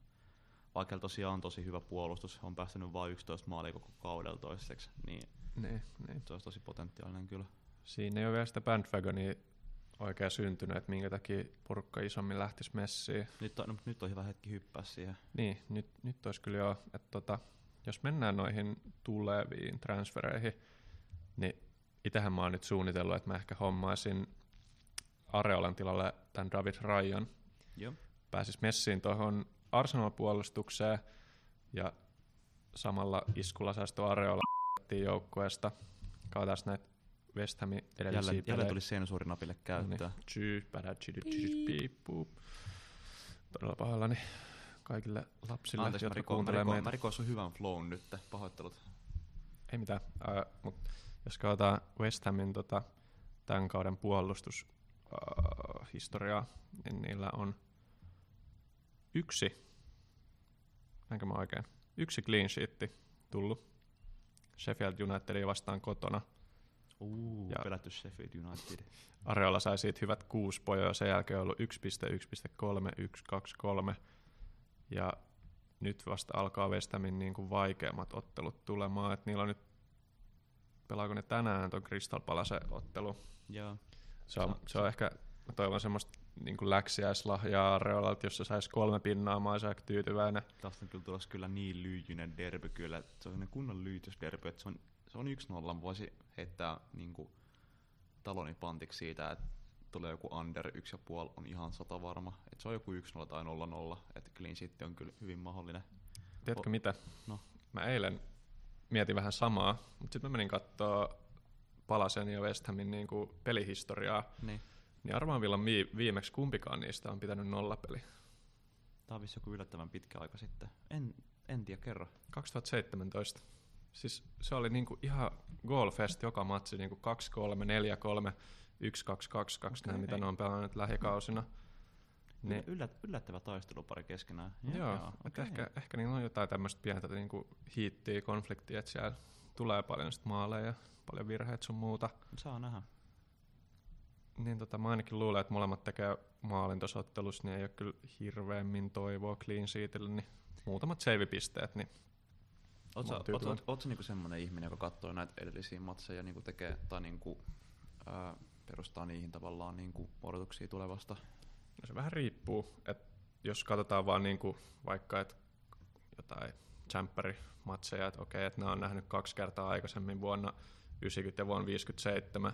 Vaikka tosiaan on tosi hyvä puolustus, on päästänyt vain 11 maalia koko kaudella toiseksi, niin Niin, niin. se olisi tosi potentiaalinen kyllä. Siinä ei ole vielä sitä bandwagonia oikein syntynyt, että minkä takia porukka isommin lähtisi messiin. Nyt on, no, nyt on hyvä hetki hyppää siihen. Niin, nyt, nyt olisi kyllä jo, että tota, jos mennään noihin tuleviin transfereihin, niin itähän mä oon nyt suunnitellut, että mä ehkä hommaisin Areolan tilalle tämän David Ryan. Joo. Pääsis messiin tuohon Arsenal-puolustukseen ja samalla iskulla tuo Areola joukkueesta. Katsotaan näitä West Hamin edellisiä Jälleen, jälleen tuli. Niin. Tsyy, pädä, tsydy, tsydy, piip, puup. Todella pahallani kaikille lapsille, Anteeksi, jotka mä, kuuntelee rikoin, meitä. mä rikoin sun hyvän flown nyt. Pahoittelut. Ei mitään, äh, mutta jos katsotaan West Hamin tota, tämän kauden puolustushistoriaa, äh, niin niillä on yksi, näinkö mä oikein, yksi clean sheetti tullut Sheffield Unitedia vastaan kotona. Uh, Ja- pelätty Sheffield United. Areola sai siitä hyvät kuusi pojoa, sen jälkeen on ollut 1.1.3, 1, 2, 3. Ja nyt vasta alkaa West Hamin niin kuin vaikeammat ottelut tulemaan. Et niillä on nyt, pelaako ne tänään tuon Crystal Palace ottelu? Joo. Se on, se on ehkä, mä toivon semmoista niin kuin läksiäislahjaa Areolalta, jossa saisi kolme pinnaa, mä olisin aika tyytyväinen. Tästä on kyllä tulossa kyllä niin lyijyinen derby kyllä, että se on sellainen kunnon lyijysderby, että se on, se on yksi nolla, voisi heittää niin kuin, taloni pantiksi siitä, että tulee joku under yksi ja puoli on ihan sata varma, että se on joku 1-0 tai 0-0, että clean sheet on kyllä hyvin mahdollinen. Tiedätkö O- mitä? No. Mä eilen mietin vähän samaa, mutta sitten mä menin katsoa Palasen ja West Hamin niin kuin pelihistoriaa, Niin. Niin arvaan vielä vi- viimeksi kumpikaan niistä on pitänyt nollapeli. Tämä on joku yllättävän pitkä aika sitten. En, en tiedä, kerro. 2017. Siis se oli niinku ihan goalfest joka matsi, niinku 2-3, 4-3, 1-2-2, 2 Okei. okay. mitä ne on pelannut lähikausina. Niin. Niin, Yllät, yllättävä taistelupari keskenään. joo, joo et okei. ehkä, ehkä niillä on jotain tämmöistä pientä niinku hiittiä, konfliktia, että siellä tulee paljon sit maaleja ja paljon virheitä sun muuta. Saa nähdä. Niin tota, mä ainakin luulen, että molemmat tekee maalin tuossa ottelussa, niin ei ole kyllä hirveämmin toivoa clean sheetille, niin muutamat save-pisteet, niin Oletko oot, oot, oot, niinku semmoinen ihminen, joka katsoo näitä edellisiä matseja ja niinku tekee, tai niinku, ää, perustaa niihin tavallaan niinku odotuksia tulevasta? No se vähän riippuu, että jos katsotaan vaan niinku vaikka et jotain matseja, että okei, että nämä on nähnyt kaksi kertaa aikaisemmin vuonna 90 ja vuonna 57,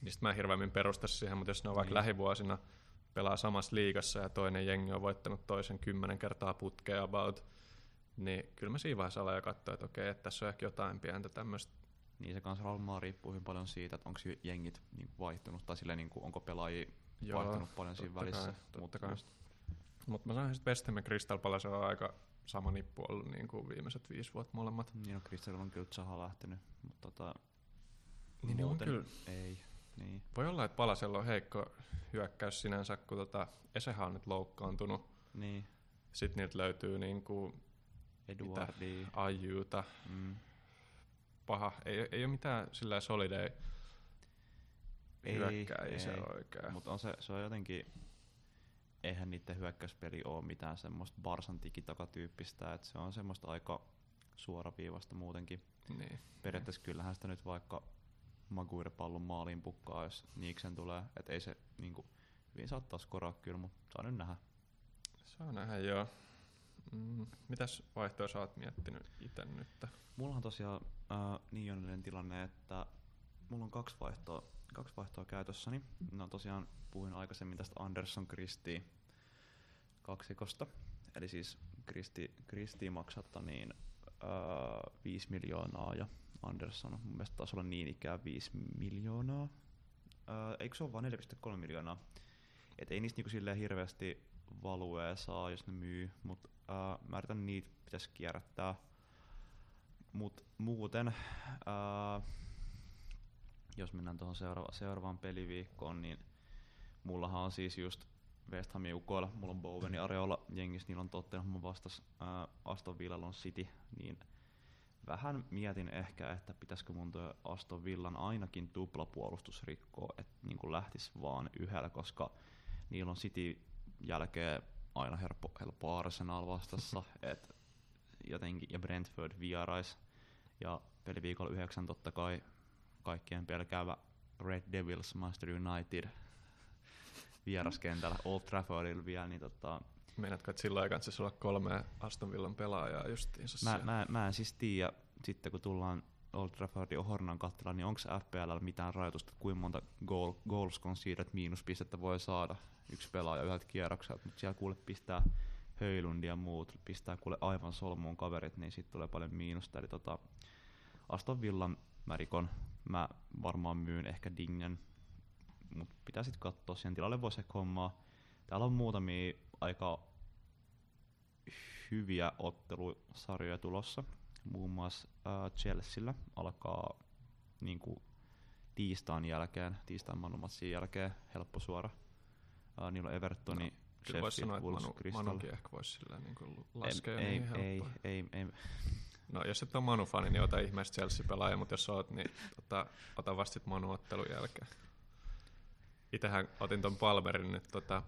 niin sit mä en hirveämmin perusta siihen, mutta jos ne on vaikka Niin. lähivuosina pelaa samassa liigassa ja toinen jengi on voittanut toisen kymmenen kertaa putkea about, niin kyllä mä siinä vaiheessa jo katsoa, että okei, että tässä on ehkä jotain pientä tämmöistä. Niin se kanssa varmaan riippuu hyvin paljon siitä, että onko jengit niinku vaihtunut, tai silleen, niinku, onko pelaajia vaihtunut paljon siinä välissä. Kai, totta Mutta Mutta mä sanoisin, että West Ham ja Crystal Palace on aika sama nippu ollut niin kuin viimeiset viisi vuotta molemmat. Niin on Kristel on kyllä Zaha lähtenyt, mutta tota, Niin ne on muuten kyllä ei. Niin. Voi olla, että Palasella on heikko hyökkäys sinänsä, kun tota, Esehän on nyt loukkaantunut. Niin. Sitten niiltä löytyy niinku Eduardi. Ajuuta, Mm. paha. Ei, ei ole mitään sillä solidei Ei, ei. oikein. Mutta on se, se on jotenkin, eihän niiden hyökkäyspeli ole mitään semmoista Barsan tikitakatyyppistä, että se on semmoista aika suoraviivasta muutenkin. Niin. Periaatteessa kyllähän sitä nyt vaikka Maguire pallon maaliin pukkaa, jos Niiksen tulee, että ei se niinku, hyvin saattaa skoraa kyllä, mutta saa nyt nähdä. Saa nähdä, joo. Mm, mitäs vaihtoja sä oot miettinyt itse nyt? Mullahan tosiaan äh, niin onnellinen tilanne, että mulla on kaksi vaihtoa, kaksi vaihtoa käytössäni. No tosiaan puhuin aikaisemmin tästä Anderson Kristi kaksikosta. Eli siis Kristi, Kristi maksatta niin äh, 5 miljoonaa ja Anderson mun mielestä taisi olla niin ikään 5 miljoonaa. Äh, eikö se ole vaan 4,3 miljoonaa? Et ei niistä niinku silleen hirveästi valuea saa, jos ne myy, mutta äh, mä yritän niitä pitäisi kierrättää. Mut muuten, ää, jos mennään tuohon seuraava, seuraavaan peliviikkoon, niin mullahan on siis just West Hamin ukoilla, mulla on Bowen ja Areola jengissä, niillä on Tottenham vastas ää, Aston Villa on City, niin vähän mietin ehkä, että pitäisikö mun tuo Aston Villan ainakin tuplapuolustus rikkoa, että niin lähtis vaan yhdellä, koska niillä on City jälkeen aina helppo, helppo Arsenal vastassa, että jotenkin, ja Brentford vierais, ja peliviikolla 9 totta kai kaikkien pelkäävä Red Devils Master United vieraskentällä Old Traffordilla vielä, niin tota, Meinaatko, että sillä aikaa se olla kolme Aston Villan pelaajaa justiinsa mä, siellä? mä, mä en siis tiedä, sitten kun tullaan Old Traffordin Hornan kattella, niin onko FPL mitään rajoitusta, kuinka monta goal, goals conceded miinuspistettä voi saada yksi pelaaja yhdeltä kierrokselta, mutta siellä kuule pistää Höylund ja muut, pistää kuule aivan solmuun kaverit, niin sitten tulee paljon miinusta. Eli tota, Aston Villan märikon mä varmaan myyn ehkä Dingen, mutta pitää sitten katsoa, sen tilalle voisi ehkä hommaa. Täällä on muutamia aika hyviä ottelusarjoja tulossa. Muun muassa äh, Chelsealla alkaa niin kuin, tiistain jälkeen, tiistain manumatsin jälkeen helppo suora. Äh, niillä on Evertoni, Kyllä voisi sanoa, Wolves, Manu, Crystal. Manukin ehkä voisi niin kuin laskea ei, ei, niin ei, helppoa. ei, ei, No jos et ole Manu-fani, niin ota ihmeessä Chelsea-pelaaja, mutta jos oot, niin ota, ota vasta sit Manu-ottelun jälkeen. Itsehän otin ton Palmerin nyt, tota,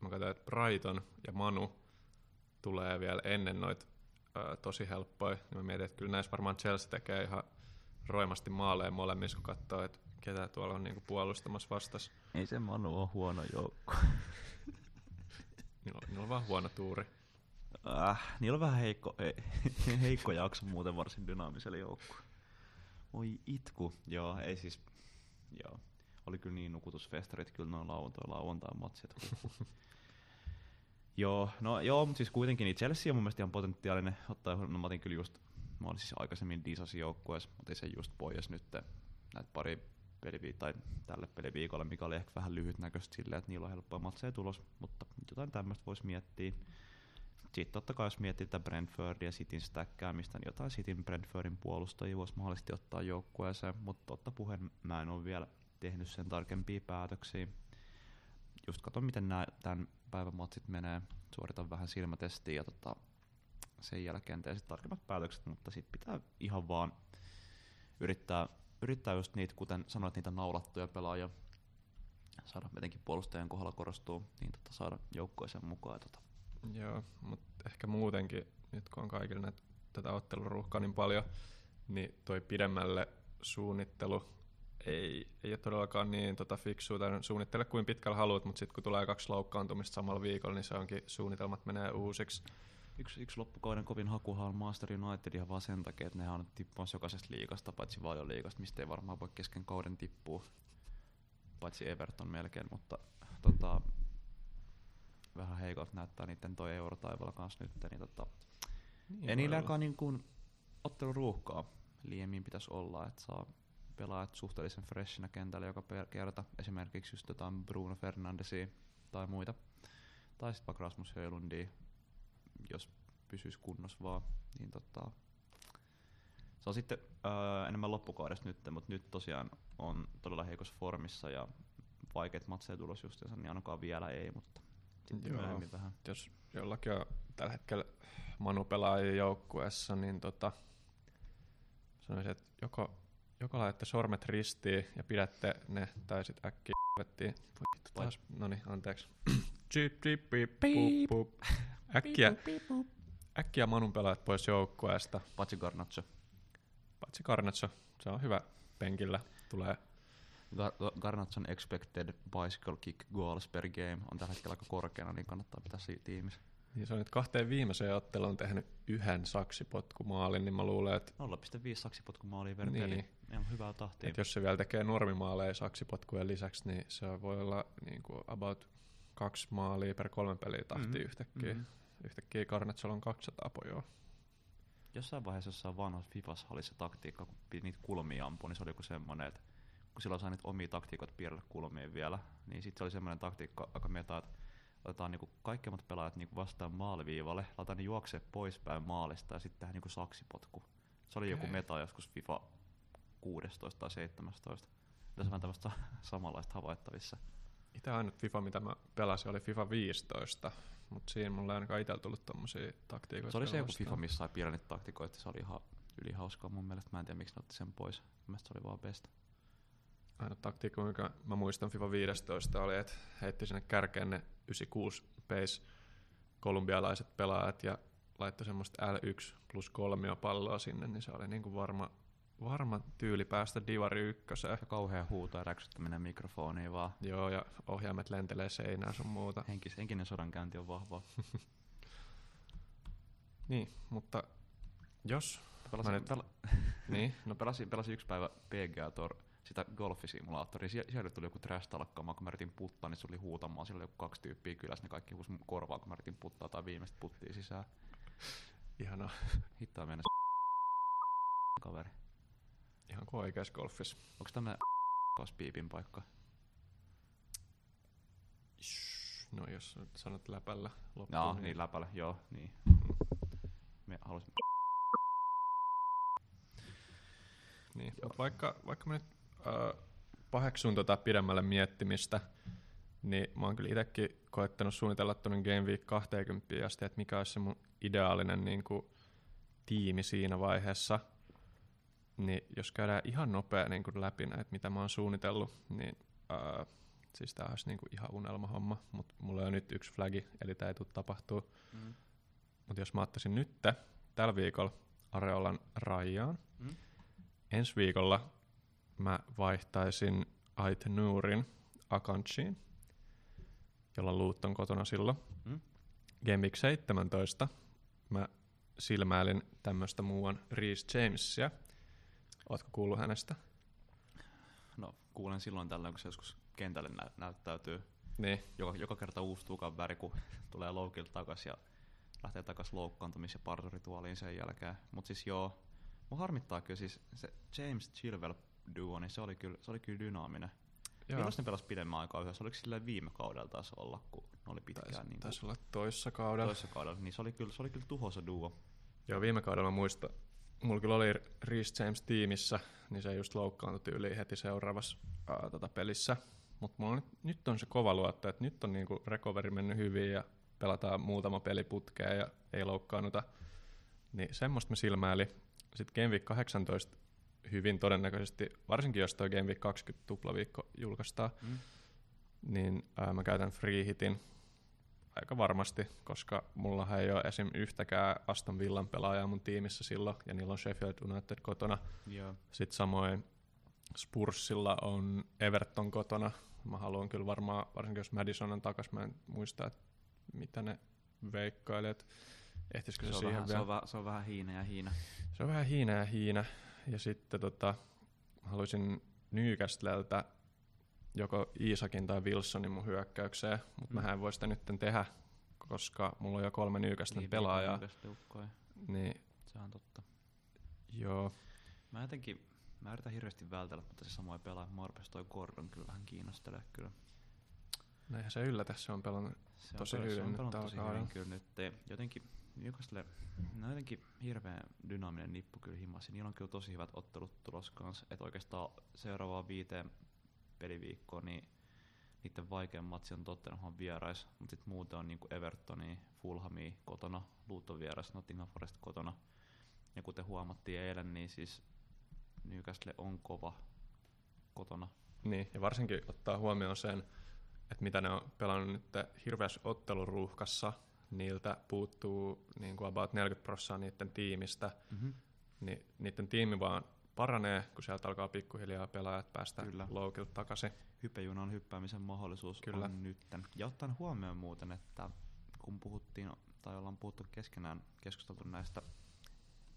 mä katsoin, että Brighton ja Manu tulee vielä ennen noit ö, tosi helppoja. Niin mä mietin, että kyllä näissä varmaan Chelsea tekee ihan roimasti maaleja molemmissa, kun katsoo, että ketä tuolla on niinku puolustamassa vastas. ei se Manu ole huono joukko. on vaan huono tuuri. Äh, niillä on vähän heikko, he, heikko jakso muuten varsin dynaamiselle joukkue. Oi itku. Joo, ei siis, joo. Oli kyllä niin nukutusfestarit kyllä noin lauantai lauantai matsit. joo, no joo, mutta siis kuitenkin niin Chelsea on mun mielestä ihan potentiaalinen. Ottaa, no mä otin kyllä just, mä olin siis aikaisemmin Disasi joukkueessa, mutta ei se just pois nyt näitä pari pelivi- tai tälle peliviikolle, mikä oli ehkä vähän lyhytnäköistä silleen, että niillä on helppoa matseja tulos, mutta jotain tämmöistä voisi miettiä. Sitten totta kai jos miettii tätä Brentfordia ja Cityn stäkkäämistä, niin jotain Cityn Brentfordin puolustajia voisi mahdollisesti ottaa joukkueeseen, mutta totta puheen mä en ole vielä tehnyt sen tarkempia päätöksiä. Just katon, miten nämä tämän päivän matsit menee, suoritan vähän silmätestiä ja tota, sen jälkeen teen sitten tarkemmat päätökset, mutta sitten pitää ihan vaan yrittää, yrittää just niitä, kuten sanoit, niitä naulattuja pelaajia saada jotenkin puolustajan kohdalla korostuu, niin tota, saada joukkueeseen mukaan. Tota. Joo, mutta ehkä muutenkin, nyt kun on kaikille näitä, tätä otteluruuhkaa niin paljon, niin toi pidemmälle suunnittelu ei, ei ole todellakaan niin tota, fiksua, tai suunnittele kuin pitkällä haluat, mutta sitten kun tulee kaksi loukkaantumista samalla viikolla, niin se onkin, suunnitelmat menee uusiksi. Yksi, yksi loppukauden kovin hakuhan on Master United ihan vaan sen takia, että ne on tippumassa jokaisesta liikasta, paitsi paljon liikasta, mistä ei varmaan voi kesken kauden tippua, paitsi Everton melkein, mutta tota, vähän heikolta näyttää niiden toi eurotaivaalla kanssa nyt, niin tota, Niin ei niilläkään niin kuin otteluruuhkaa liiemmin pitäisi olla, että saa pelaajat suhteellisen freshinä kentällä joka kerta. Esimerkiksi just jotain Bruno Fernandesia tai muita. Tai sitten vaikka Rasmus Höjlundia, jos pysyisi kunnossa vaan. Niin tota, se on sitten öö, enemmän loppukaudesta nyt, mutta nyt tosiaan on todella heikossa formissa ja vaikeat matseja tulos justiinsa, niin ainakaan vielä ei, mutta sitten Joo. myöhemmin vähän. jos jollakin on tällä hetkellä Manu pelaajia joukkueessa, niin tota, sanoisin, että joko, joko laitatte sormet ristiin ja pidätte ne, tai sitten äkkiä vettiin. Vittu taas, no niin, anteeksi. Chip, chip, pip, pup, pup. Äkkiä, äkkiä Manun pelaajat pois joukkueesta. Paitsi Garnacho. Paitsi Karnatso, se on hyvä penkillä. Tulee Gar- Garnachon expected bicycle kick goals per game on tällä hetkellä aika korkeana, niin kannattaa pitää siinä tiimissä. Niin se on nyt kahteen viimeiseen otteluun tehnyt yhden saksipotkumaalin, niin mä luulen, että 0,5 saksipotkumaalia per Niin. peli. On hyvää tahtia. Et jos se vielä tekee normimaaleja saksipotkujen lisäksi, niin se voi olla niin kuin about kaksi maalia per kolme peliä tahti Mhm. yhtäkkiä. Mhm. Yhtäkkiä Garnetsolla on 200 pojoa. Jossain vaiheessa jossain vanhassa Fifassa oli se taktiikka, kun niitä kulmia ampua, niin se oli joku semmoinen, että kun silloin sai niitä omia taktiikot piirrellä kulmiin vielä, niin sitten se oli semmoinen taktiikka aika meta, että otetaan niinku kaikkeimmat pelaajat niinku vastaan maaliviivalle, laitetaan ne juoksee poispäin maalista ja sitten tehdään niinku saksipotku. Se oli joku Okei. meta joskus FIFA 16 tai 17. Tässä on vähän tämmöistä samanlaista havaittavissa. Itse ainut FIFA, mitä mä pelasin, oli FIFA 15, mutta siinä mulla ei ainakaan itsellä tullut tommosia taktiikoita. Se oli se joku. FIFA, missä sai piirrellä niitä taktikoita, se oli ihan yli hauskaa mun mielestä. Mä en tiedä, miksi ne otti sen pois. Mielestäni se oli vaan best. Ainut taktiikka, mikä mä muistan FIFA 15, oli, että heitti sinne kärkeen ne 96 pace kolumbialaiset pelaajat ja laittoi semmoista L1 plus kolmio palloa sinne, niin se oli niinku varma, varma tyyli päästä Divari ykköseen. Ja kauhea huuto ja räksyttäminen mikrofoniin vaan. Joo, ja ohjaimet lentelee seinään sun muuta. Henkis, henkinen sodankäynti on vahvaa. Niin, mutta jos... Pelasin, nyt- pela, Niin, no pelasin, pelasin yksi päivä PGA Tour, sitä golfisimulaattoria. Sie- Siellä tuli joku trash talkkaamaan, kun mä yritin puttaa, niin se oli huutamaan. Siellä oli joku kaksi tyyppiä kylässä, ne kaikki huusi mun korvaa, kun mä yritin puttaa tai viimeistä puttia sisään. ihanaa. Hittaa mennä kaveri. Ihan kuin oikeassa golfissa. Onks tämmönen piipin paikka? No jos sanot läpällä loppuun. Joo, niin läpällä, joo, niin. Me halusin... Niin, mutta vaikka, vaikka mä nyt äh, paheksun tota pidemmälle miettimistä, niin mä oon kyllä itsekin koettanut suunnitella tuonne Game Week 20 asti, että mikä olisi se mun ideaalinen niin kuin, tiimi siinä vaiheessa. Niin jos käydään ihan nopea niin kuin läpi näitä, mitä mä oon suunnitellut, niin äh, siis tää olisi niin kuin ihan unelmahomma, mutta mulla on nyt yksi flagi, eli tää ei tule tapahtuu. Mm. Mutta jos mä ottaisin nyt tällä viikolla Areolan Rajaan, Mm. ensi viikolla mä vaihtaisin Aitenurin Akanchiin, jolla Luut on kotona silloin. Mm. Game Week 17 mä silmäilin tämmöistä muuan Reese Jamesia. Ootko kuullut hänestä? No, kuulen silloin tällöin, kun se joskus kentälle nä- näyttäytyy. Niin. Joka, joka kerta uusi tukan väri, kun tulee loukilta takas ja lähtee takas loukkaantumis- ja parturituoliin sen jälkeen. Mutta siis joo, mun harmittaa kyllä siis se James Chilwell duo, niin se oli kyllä, se oli kyllä dynaaminen. Joo. Milloin ne pelasi pidemmän aikaa yhdessä? Oliko silleen viime kaudella taas olla, kun ne oli pitkään Taisi, niin taisi olla toissa kaudella. toisessa kaudella, niin se oli kyllä, se oli kyllä tuhoisa duo. Joo, viime kaudella mä muistan, mulla kyllä oli Reece James tiimissä, niin se just loukkaantui tyyliin heti seuraavassa ää, tota pelissä. Mutta mulla nyt, nyt on se kova luotto, että nyt on niinku recovery mennyt hyvin ja pelataan muutama peli putkeen ja ei loukkaannuta. Niin semmoista me silmäili. Sitten Game Week 18 hyvin todennäköisesti, varsinkin jos toi Game Week 20 tuplaviikko julkaistaan, Mm. niin ää, mä käytän free hitin aika varmasti, koska mulla ei ole esim. yhtäkään Aston Villan pelaajaa mun tiimissä silloin, ja niillä on Sheffield United kotona. Joo. Sitten samoin Spursilla on Everton kotona. Mä haluan kyllä varmaan, varsinkin jos Madison on takas, mä en muista, että mitä ne veikkailee, että ehtisikö se, Se, on siihen vähän, se, vielä. on vähän, se on vähän hiina ja hiina. Se on vähän hiina ja hiina. Ja sitten tota, haluaisin Newcastleltä joko Iisakin tai Wilsonin mun hyökkäykseen, mutta Mm. mä en voi sitä nyt tehdä, koska mulla on jo kolme Newcastlen Niin, pelaajaa. Niin Se on totta. joo, Mä jotenkin, mä yritän hirveästi vältellä, mutta se samoin pelaa. Mä rupes toi Gordon kyllä vähän kiinnostelee kyllä. no eihän se yllätä, se on pelannut. Se Tosi on, hyvin se on pelannut tosi hyvin kyllä nyt. Jotenkin Newcastle, ne on jotenkin hirveän dynaaminen nippu kyllä himassa. Niillä on kyllä tosi hyvät ottelut tulos kanssa. Että oikeastaan seuraavaan viiteen peliviikkoon, niin niiden vaikein matsi on Tottenham vierais, mutta sitten muuten on niinku Evertoni, Fulhami kotona, Luton vierais, Nottingham Forest kotona. Ja kuten huomattiin eilen, niin siis Newcastle on kova kotona. Niin, ja varsinkin ottaa huomioon sen, että mitä ne on pelannut nyt hirveässä otteluruuhkassa, niiltä puuttuu niin kuin about 40 prosenttia niiden tiimistä, Mm-hmm. niin niiden tiimi vaan paranee, kun sieltä alkaa pikkuhiljaa pelaajat päästä Kyllä. loukilta takaisin. hypejunan hyppäämisen mahdollisuus Kyllä. on nytten. Ja ottaen huomioon muuten, että kun puhuttiin, tai ollaan puhuttu keskenään, keskusteltu näistä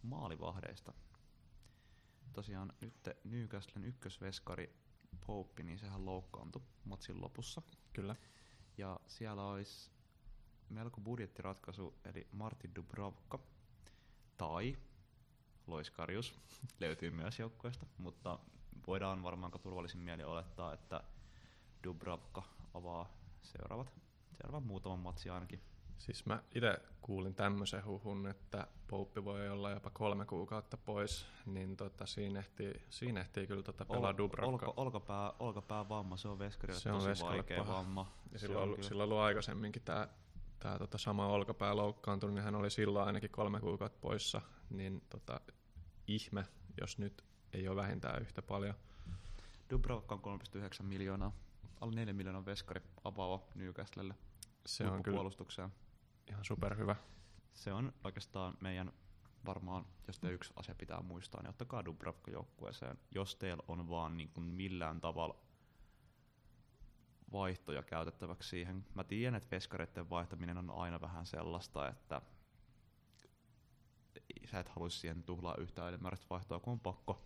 maalivahdeista. Tosiaan nyt Newcastlen ykkösveskari Pope, niin sehän loukkaantui matsin lopussa. Kyllä. Ja siellä olisi melko budjettiratkaisu, eli Martin Dubravka tai Lois Karius löytyy myös joukkueesta, mutta voidaan varmaan turvallisin mieli olettaa, että Dubravka avaa seuraavat, seuraavan muutaman matsi ainakin. Siis mä itse kuulin tämmöisen huhun, että Pouppi voi olla jopa kolme kuukautta pois, niin tota, siinä, ehtii, siinä ehtii kyllä tota pelaa Dubravka. olka, olkapää, olkapää vamma, se on veskarille Se on tosi vaikea vamma. Ja silloin, on ollut, kyllä- silloin ollut aikaisemminkin tämä tää tota sama olkapää loukkaantunut, niin hän oli silloin ainakin kolme kuukautta poissa, niin tota, ihme, jos nyt ei ole vähintään yhtä paljon. Dubravka on 3,9 miljoonaa. Alle 4 miljoonaa veskari avaava Newcastlelle Se on kyllä ihan superhyvä. Se on oikeastaan meidän varmaan, jos te yksi asia pitää muistaa, niin ottakaa Dubravka joukkueeseen, jos teillä on vaan niin kuin millään tavalla vaihtoja käytettäväksi siihen. Mä tiedän, että veskareiden vaihtaminen on aina vähän sellaista, että sä et haluaisi siihen tuhlaa yhtään ylimääräistä vaihtoa, kun on pakko.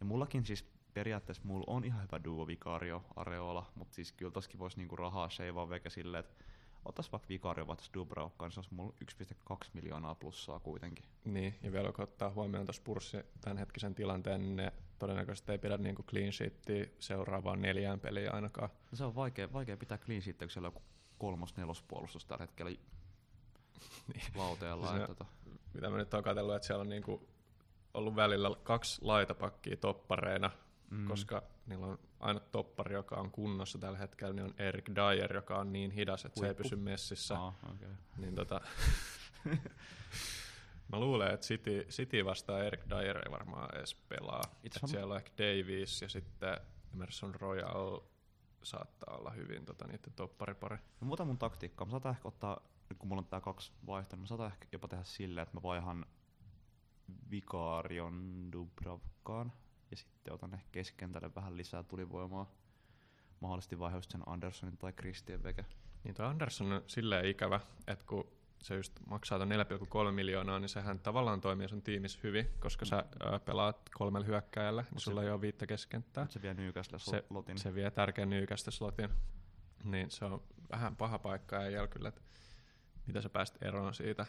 Ja mullakin siis periaatteessa mulla on ihan hyvä duo Vicario Areola, mutta siis kyllä toskin voisi niinku rahaa sheivaa veke silleen, että otas vaikka Vicario vaihtaisi Dubravkaan, se olisi mulla 1,2 miljoonaa plussaa kuitenkin. Niin, ja vielä kun ottaa huomioon tuossa Purssi tämänhetkisen tilanteen, niin ne todennäköisesti ei pidä niinku clean sheetia seuraavaan neljään peliin ainakaan. No se on vaikea, vaikea pitää clean sheet, kun siellä on kolmos nelospuolustus tällä hetkellä Niin. lauteella. Että tota, Mitä mä nyt oon katsellut, että siellä on niinku ollut välillä kaksi laitapakkia toppareina, mm, koska niillä on aina toppari, joka on kunnossa tällä hetkellä, niin on Erik Dyer, joka on niin hidas, että se ei Huippu. pysy messissä. Aa, okay. Niin tota, mä luulen, että City, City vastaan Erik Dyer ei varmaan edes pelaa. Itse siellä on ehkä Davies ja sitten Emerson Royal saattaa olla hyvin tota, niiden topparipari. No, muuta mun taktiikkaa. Mä saatan ehkä ottaa, nyt kun mulla on tää kaksi vaihtoa, niin mä saatan ehkä jopa tehdä silleen, että mä vaihan Vikarion Dubravkaan ja sitten otan ehkä keskentälle vähän lisää tulivoimaa. Mahdollisesti just sen Andersonin tai Christian Veke. Niin toi Anderson on silleen ikävä, että kun se just maksaa tuon 4,3 miljoonaa, niin sehän tavallaan toimii sun tiimissä hyvin, koska sä ö, pelaat kolmella hyökkäjällä, niin sulla se- ei ole viittä keskenttää. Se vie Se- slotin. Se vie tärkeän nyykästä slotin. Niin se on vähän paha paikka ja kyllä, että mitä sä pääst eroon siitä,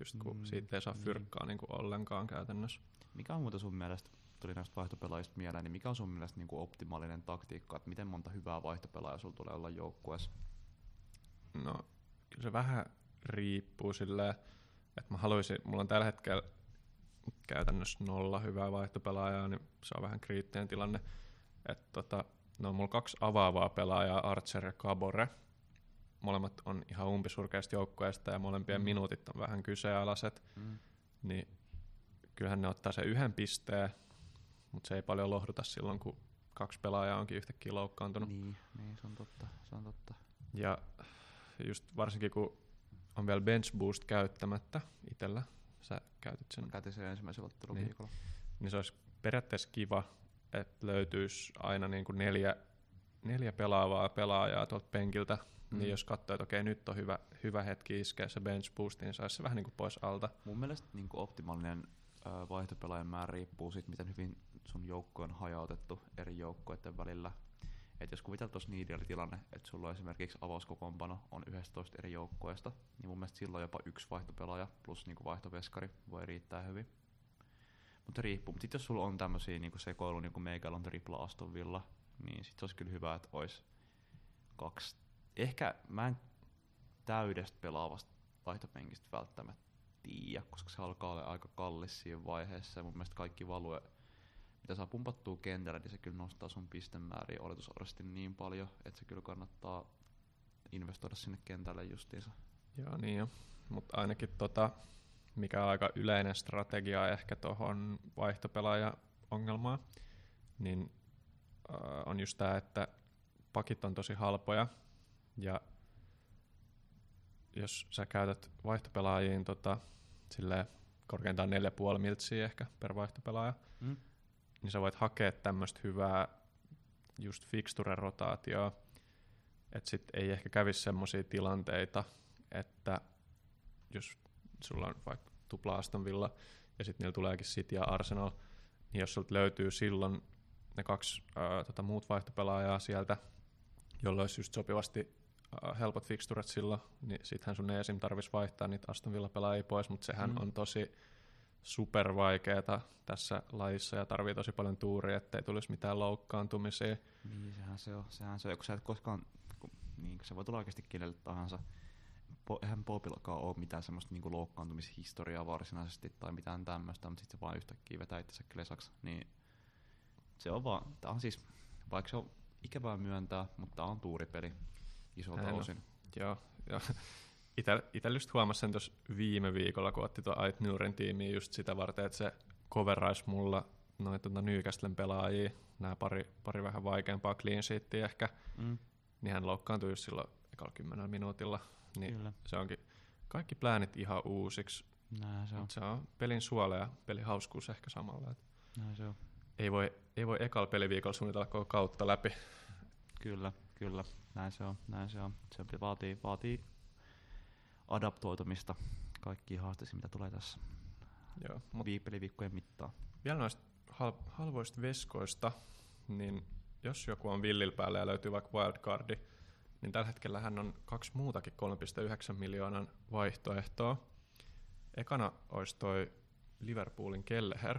just kun Mm, siitä ei saa niin. fyrkkaa niin kuin ollenkaan käytännössä. Mikä on muuten sun mielestä, tuli näistä vaihtopelaajista mieleen, niin mikä on sun mielestä niin kuin optimaalinen taktiikka, että miten monta hyvää vaihtopelaajaa sulla tulee olla joukkueessa? No, kyllä se vähän riippuu silleen, että mä haluaisin, mulla on tällä hetkellä käytännössä nolla hyvää vaihtopelaajaa, niin se on vähän kriittinen tilanne. Että tota, no on mulla kaksi avaavaa pelaajaa, Archer ja Cabore. Molemmat on ihan umpisurkeista joukkueesta ja molempien Mm. minuutit on vähän kyseenalaiset, Mm. niin kyllähän ne ottaa sen yhden pisteen, mutta se ei paljon lohduta silloin, kun kaksi pelaajaa onkin yhtäkkiä loukkaantunut. Niin, niin, se on totta, se on totta. Ja just varsinkin kun on vielä bench boost käyttämättä itsellä, sä käytit sen, Mä käytin sen ensimmäisellä otteluviikolla. niin se olisi periaatteessa kiva, että löytyisi aina niin kuin neljä, neljä pelaavaa pelaajaa tuolta penkiltä, mm. Mm. niin jos katsoo, että okei nyt on hyvä, hyvä hetki iskeä se bench boost, niin saisi se vähän niin kuin pois alta. Mun mielestä niin kuin optimaalinen vaihtopelaajan määrä riippuu siitä, miten hyvin sun joukko on hajautettu eri joukkoiden välillä. Et jos tuossa niin ideaali tilanne, että sulla on esimerkiksi avauskokoonpano on 11 eri joukkoista, niin mun mielestä silloin jopa yksi vaihtopelaaja plus niinku vaihtoveskari voi riittää hyvin. Mutta riippuu. Mutta sitten jos sulla on tämmöisiä niinku sekoilu, niin kuin meikällä on tripla Aston Villa, niin sitten olisi kyllä hyvä, että olisi kaksi. Ehkä mä en täydestä pelaavasta vaihtopenkistä välttämättä tiedä, koska se alkaa olla aika kallis siinä vaiheessa. Ja mun mielestä kaikki value, mitä saa pumpattua kentällä, niin se kyllä nostaa sun pistemääriä oletusarvoisesti niin paljon, että se kyllä kannattaa investoida sinne kentälle justiinsa. Joo, niin jo. Mutta ainakin tota, mikä on aika yleinen strategia ehkä tuohon vaihtopelaaja-ongelmaan, niin äh, on just tämä, että pakit on tosi halpoja ja jos sä käytät vaihtopelaajiin tota, silleen korkeintaan 4,5 miltsiä ehkä per vaihtopelaaja, Mm. Niin sä voit hakea tämmöistä hyvää just fixture-rotaatioa, että sit ei ehkä kävisi semmoisia tilanteita, että jos sulla on vaikka tupla Aston Villa ja sitten niillä tuleekin City ja Arsenal, niin jos sulta löytyy silloin ne kaksi ää, tota, muut vaihtopelaajaa sieltä, jolla olisi just sopivasti ää, helpot fixturet silloin, niin sittenhän sun ei esim. tarvitsisi vaihtaa niitä Aston Villa-pelaajia pois, mutta sehän mm. on tosi super vaikeeta tässä lajissa ja tarvii tosi paljon tuuria, ettei tulisi mitään loukkaantumisia. Niin, sehän se on. Sehän se on. Kun sä et koskaan, kun, niin, kun se voi tulla oikeasti kenelle tahansa. Po, eihän Bobillakaan ole mitään semmoista niinku loukkaantumishistoriaa varsinaisesti tai mitään tämmöistä, mutta sitten se vaan yhtäkkiä vetää itsensä klesaksi. Niin se on vaan, tää on siis, vaikka se on ikävää myöntää, mutta tää on tuuripeli isolta Näin on. osin. Joo, ite just huomasin sen tuossa viime viikolla, kun otti tuon Ait Nurin tiimiin just sitä varten, että se coveraisi mulla noin tuota Newcastlen pelaajia, nämä pari, pari vähän vaikeampaa clean sheetia ehkä, Mm, niin hän loukkaantui just silloin ekalla kymmenellä minuutilla, niin Kyllä, se onkin kaikki pläänit ihan uusiksi, näin se on. mutta se on pelin suola ja pelin hauskuus ehkä samalla. Et Näin se on. ei voi, ei voi ekalla peliviikolla suunnitella koko kautta läpi. Kyllä, kyllä. Näin se on, näin se on. Se vaatii, vaatii adaptoitumista kaikkiin haasteisiin, mitä tulee tässä Joo, mut mittaan. Vielä noista hal- halvoista veskoista, niin jos joku on villillä päällä ja löytyy vaikka wildcardi, niin tällä hetkellä hän on kaksi muutakin 3,9 miljoonan vaihtoehtoa. Ekana olisi toi Liverpoolin Kelleher,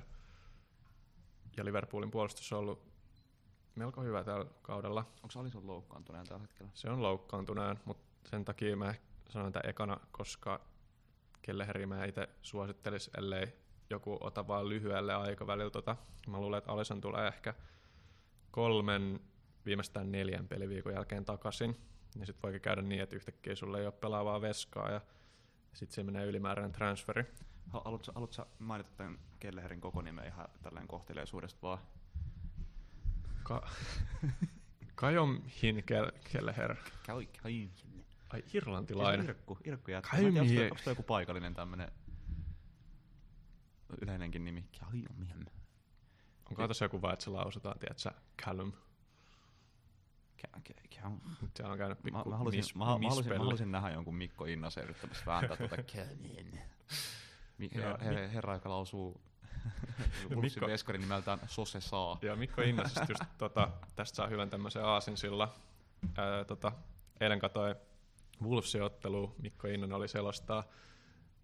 ja Liverpoolin puolustus on ollut melko hyvä tällä kaudella. Onko Alison loukkaantuneen tällä hetkellä? Se on loukkaantuneen, mutta sen takia mä sanon tätä ekana, koska Kelleheriä mä itse suosittelis, ellei joku ota vaan lyhyelle aikavälillä. Tota. Mä luulen, että Alison tulee ehkä kolmen, viimeistään neljän peliviikon jälkeen takaisin. Niin sitten voikin käydä niin, että yhtäkkiä sulle ei ole pelaavaa veskaa ja sitten se menee ylimääräinen transferi. Ha- Haluatko, haluatko mainita tämän Kelleherin koko nimen ihan tällainen kohteliaisuudesta vaan? Ka- Kajom Kelleher. Ai irlantilainen. Irkku, Irkku jätkä. Käy Mä en tiedä, mie- Onko toi joku paikallinen tämmönen yleinenkin nimi? Käy, mien. Onko tässä joku vaan, että se lausutaan, tiedätkö, Callum? Se on käynyt Mä, pikku mä, halusin, mis, mä, mä, halusin, mä halusin nähdä jonkun Mikko Innasen yrittämässä vääntää tuota Canin. Mi- Joo, her, herra, joka lausuu Mikko- Veskari nimeltään Sose Saa. Joo, Mikko Innasesta just, tota, tästä saa hyvän tämmöisen aasinsilla. Ää, tota, eilen katsoin Wolvesin ottelu, Mikko Innan oli selostaa,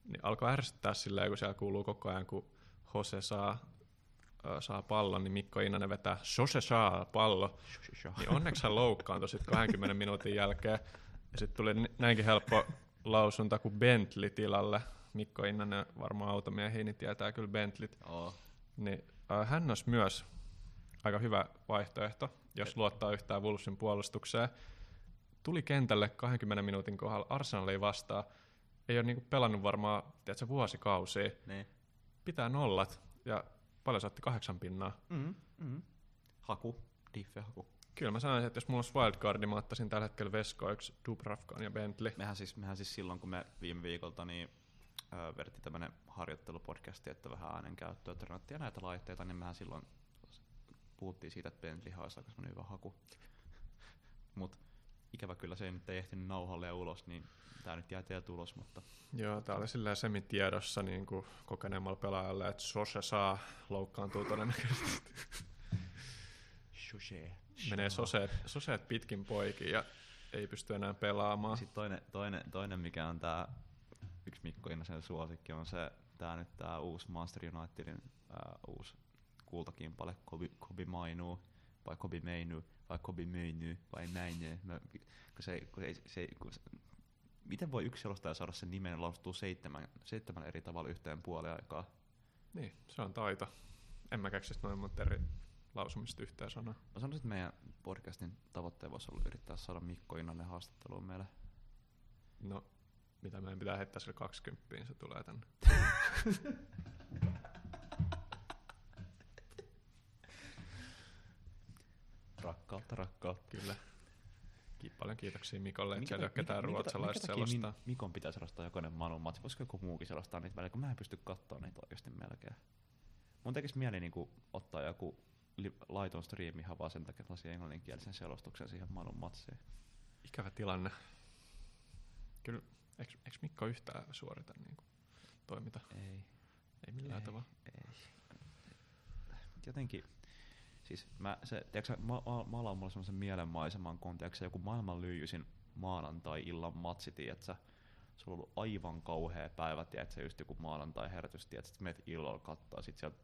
niin alkoi ärsyttää silleen, kun siellä kuuluu koko ajan, kun Jose saa, saa pallon, niin Mikko Innanen vetää Jose saa pallo. Niin onneksi hän loukkaantui sitten 20 minuutin jälkeen. Ja sitten tuli näinkin helppo lausunta kuin Bentley tilalle. Mikko Innanen varmaan automiehiä, niin tietää kyllä Bentleyt. Oo. Niin, äh, hän olisi myös aika hyvä vaihtoehto, jos luottaa yhtään Wolvesin puolustukseen. Tuli kentälle 20 minuutin kohdalla Arsenalia vastaan. Ei ole niinku pelannut varmaan tiedätkö, vuosikausia. Niin. Pitää nollat ja paljon saatti kahdeksan pinnaa. Mm, mm. Haku, diffe-haku. Kyllä mä sanoisin, että jos mulla olisi wildcardi, mä ottaisin tällä hetkellä Veskoiksi Dubravkan ja Bentley. Mehän siis, mehän siis silloin, kun me viime viikolta niin, öö, vedettiin tämmönen harjoittelupodcasti, että vähän äänenkäyttöä treenattiin näitä laitteita, niin mehän silloin puhuttiin siitä, että Bentley olisi aika hyvä haku. Mut ikävä kyllä se ei nyt ei ehtinyt nauhalle ja ulos, niin tää nyt jää teiltä ulos, mutta Joo, tää oli silleen semitiedossa niin kuin kokeneemmalla pelaajalle, että Sose saa loukkaantua todennäköisesti. Shushe. Menee soseet, soseet pitkin poikin ja ei pysty enää pelaamaan. Sitten toinen, toinen, toinen, mikä on tää yksi Mikko Innasen suosikki, on se tää nyt tää uusi Master Unitedin ää, uusi kultakimpale Kobi, Kobi Mainu, vai Kobi Meinu, vai Kobi Meinu, vai Mäinu. Mä, kun se, kun se, se, kun se, miten voi yksi selostaja saada sen nimen lausuttua seitsemän, seitsemän eri tavalla yhteen puoleen aikaa? Niin, se on taito. En mä keksisi noin monta eri lausumista yhteen sanaa. Mä sanoisin, että meidän podcastin tavoitteena voisi olla yrittää saada Mikko Innanen haastatteluun meille. No, mitä meidän pitää heittää sille 20, se tulee tänne. Rakkautta, rakkautta. Kyllä. Paljon kiitoksia Mikolle, että siellä ei ole ketään ruotsalaista selostaa. Mikon pitää selostaa jokainen Manun matsi. Voisiko joku muukin selostaa niitä välillä, kun mä en pysty katsoa niitä oikeasti melkein. Mun tekisi mieli niinku ottaa joku li- laiton striimi ihan vaan sen takia, että lasin englanninkielisen selostuksen siihen Manun matsiin. Ikävä tilanne. Kyllä, eikö, eikö Mikko yhtään suorita niin kuin, toimita? Ei, Ei millään Ei. tavalla. ei. Jotenkin, siis mä, se, tiiäksä, mä, mä, mä alan mulle semmoisen mielenmaiseman, kun tiiäksä, joku maailman lyijysin maanantai-illan matsi, tiiätsä, se on ollut aivan kauhea päivä, tiiätsä, just joku maanantai herätys, tiiätsä, että menet illalla katsoa, sit sieltä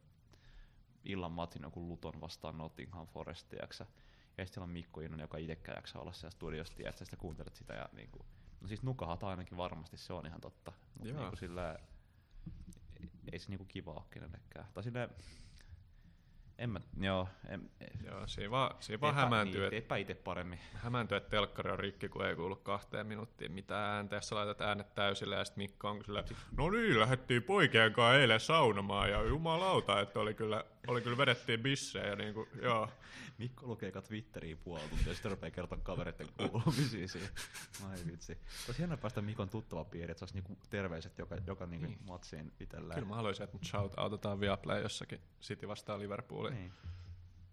illan matsin joku Luton vastaan Nottingham Forest, tiiäksä, ja sitten siellä on Mikko Innonen, joka itsekään jaksaa olla siellä studiossa, tiiätsä, sitten kuuntelet sitä ja niinku, no siis nukahat ainakin varmasti, se on ihan totta, mutta Joo. niinku silleen, ei se niinku kiva ole kenellekään. Tai silleen, en mä, joo, en, Joo, siinä vaan, siinä vaan hämääntyy, niin, teepä itse paremmin. hämääntyy, että telkkari on rikki, kun ei kuulu kahteen minuuttiin mitään ääntä. Jos laitat äänet täysille ja sitten Mikko on kyllä, no niin, lähdettiin poikien kanssa eilen saunomaan ja jumalauta, että oli kyllä, oli kyllä vedettiin bissejä ja niinku, joo. Mikko lukee Twitteriin puoli tuntia, ja sitten rupeaa kertoa kavereiden kuulumisia siihen. Ai vitsi. Olisi hienoa päästä Mikon tuttava piiri, että se olisi niinku terveiset joka, joka niinku Niin. matsiin itselleen. Kyllä mä haluaisin, että mut shout-outetaan Viaplay jossakin City vastaan Liverpoolin. Niin.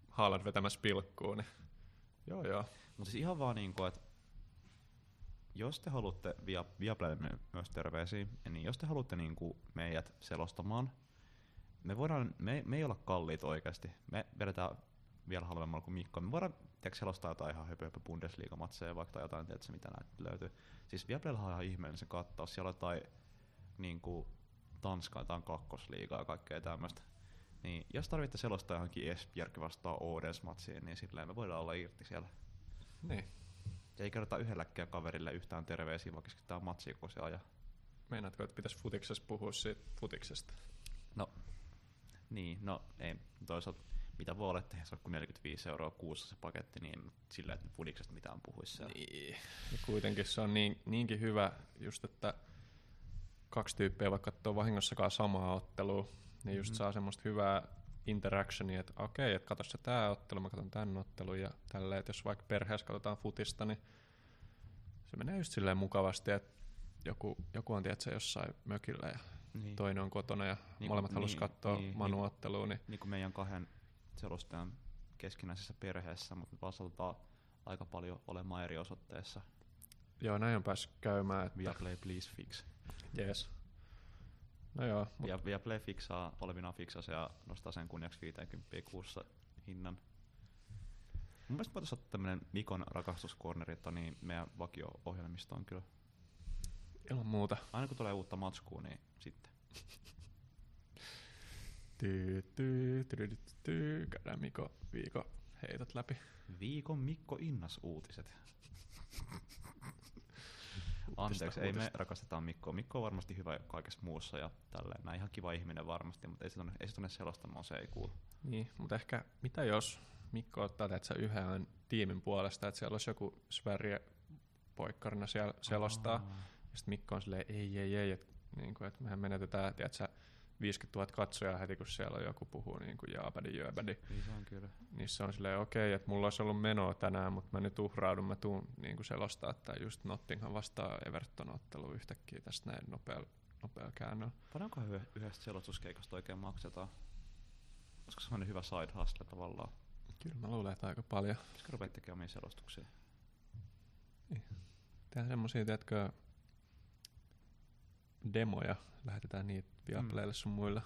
Haaland vetämässä pilkkuun, niin joo joo. Mutta siis ihan vaan niinku, että jos te haluatte via, Viaplaylle myös terveisiä, niin jos te haluatte niinku meidät selostamaan, me, voidaan, me, me ei olla kalliit oikeasti. Me vedetään vielä halvemmalla kuin Mikko. Me voidaan tiedätkö, selostaa jotain ihan höpö, höpö Bundesliga-matseja vaikka tai jotain, tiedätkö, mitä näitä löytyy. Siis Viaplaylla on ihan ihmeellinen kattaus. Siellä on jotain niinku, Tanskaa, jotain kakkosliigaa ja kaikkea tämmöistä. Niin, jos tarvitte selostaa johonkin Esbjerg vastaan Odes-matsiin, niin silleen me voidaan olla irti siellä. Niin. Ja ei kerrota yhdelläkään kaverille yhtään terveisiä, vaikka keskitytään matsia kun se aja. Meinaatko, että pitäisi futiksessa puhua siitä futiksesta? Niin, no ei toisaalta mitä voi olla, että se on kuin 45 euroa kuussa se paketti, niin sillä että fudiksesta mitään puhuisi siellä. Niin. Ja kuitenkin se on niin, niinkin hyvä just, että kaksi tyyppiä vaikka katsoo vahingossakaan samaa ottelua, niin just Mhm. saa semmoista hyvää interactionia, että okei, että katso se tää ottelu, mä katson tän ottelun ja tälleen, että jos vaikka perheessä katsotaan futista, niin se menee just silleen mukavasti, että joku, joku on tietysti jossain mökillä ja Niin. toinen on kotona ja Niin, molemmat haluaisi niin, katsoa niin, Manu-ottelua, niin niin kuin meidän kahden selostajan keskinäisessä perheessä, mutta me vaan saatetaan aika paljon olemaan eri osoitteessa. Joo, näin on päässyt käymään. Että... Viaplay please fix. Yes. No joo, mut Via, Viaplay fiksaa, olevina se ja nostaa sen kunniaksi 50 kuussa hinnan. Mun mielestä voitaisiin ottaa tämmönen Mikon rakastuskorneri niin meidän vakio-ohjelmistoon kyllä. Ilman muuta. Aina kun tulee uutta matskua, niin sitten. Tyy, tyy, tyy, tyy. Käydään Miko viikon heitot läpi. Viikon Mikko Innas uutiset. Anteeksi, ei me rakastetaan Mikkoa. Mikko on varmasti hyvä kaikessa muussa ja tälleen. Näin ihan kiva ihminen varmasti, mutta ei se tonne, ei se tonne selostamaan, se ei kuulu. Niin, mutta ehkä mitä jos Mikko ottaa että yhden tiimin puolesta, että siellä olisi joku Sverige poikkarina siellä selostaa. Aa. Ja sitten Mikko on silleen, ei, ei, ei, että niin kuin, että mehän menetetään, tiedätkö, 50 000 katsojaa heti, kun siellä on joku puhuu niin kuin jaapädi, jööpädi. Niin se on kyllä. Niin se on silleen, okei, että mulla olisi ollut menoa tänään, mutta mä nyt uhraudun, mä tuun niin kuin selostaa, että just Nottingham vastaa Everton-ottelu yhtäkkiä tästä näin nopealla, nopealla käännöllä. Paljonko yhdestä selostuskeikasta oikein maksetaan? Olisiko semmoinen hyvä side hustle tavallaan? Kyllä mä luulen, että aika paljon. Pitäisikö rupea tekemään omia selostuksia? Tehdään semmosia, tiedätkö, demoja, lähetetään niitä Viaplaylle sun muille.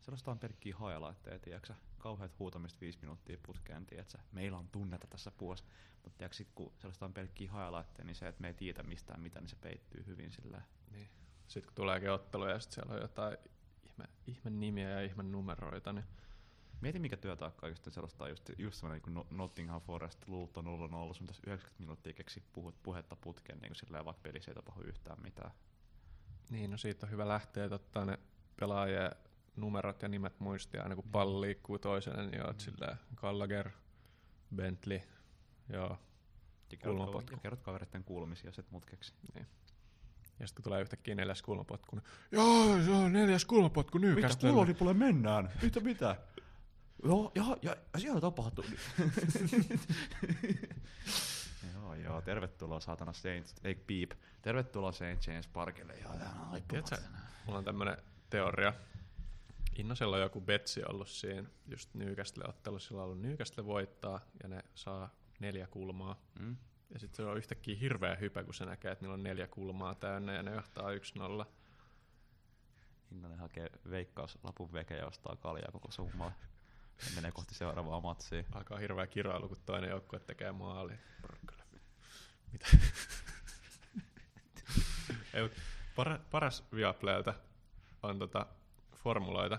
Selostaan pelkkiä highlightteja, tiedätkö Kauheat huutamista viisi minuuttia putkeen, tiedätkö Meillä on tunnetta tässä puolessa. Mutta tiedätkö, sit kun selostaan pelkkiä highlightteja, niin se, että me ei tiedä mistään mitä, niin se peittyy hyvin sillä. Niin. Sitten kun tuleekin ottelu ja sitten siellä on jotain ihme, ihme nimiä ja ihme numeroita, niin Mieti mikä työtaakka oikeasti selostaa just, just semmoinen niin kuin Nottingham Forest, Luulto 0-0, sun tässä 90 minuuttia keksi puhut, puhetta putkeen, niin kuin sillä vaikka pelissä ei tapahdu yhtään mitään. Niin, no siitä on hyvä lähteä, että ottaa ne pelaajien numerot ja nimet muistia aina kun pallo liikkuu toiselle, niin oot silleen Gallagher, Bentley, joo. Ja Kulmapotku. ja kerrot kavereiden kuulumisia sit mutkeksi. Ja sitten kun tulee yhtäkkiä neljäs kulmapotku, niin joo, on neljäs kulmapotku Newcastle. kulolipulle mennään? Mitä mitä? Joo, ja, ja, ja siellä tapahtuu. joo, joo, tervetuloa saatana Saint, ei piip, tervetuloa Saint James Parkille. Joo, tää on mulla on tämmönen teoria. Innosella on joku betsi ollut siinä just Newcastle-ottelussa, sillä on ollut Newcastle voittaa ja ne saa neljä kulmaa. Mm? Ja sitten se on yhtäkkiä hirveä hypä, kun se näkee, että niillä on neljä kulmaa täynnä ja ne johtaa 1-0. Innonen hakee veikkaus lapun veke ja ostaa kaljaa koko summaa. Ja menee kohti seuraavaa matsia. Alkaa hirveä kiroilu, kun toinen joukkue tekee maali. Porkkele. Mitä? Ei, para, paras Viaplaylta on tota formuloita,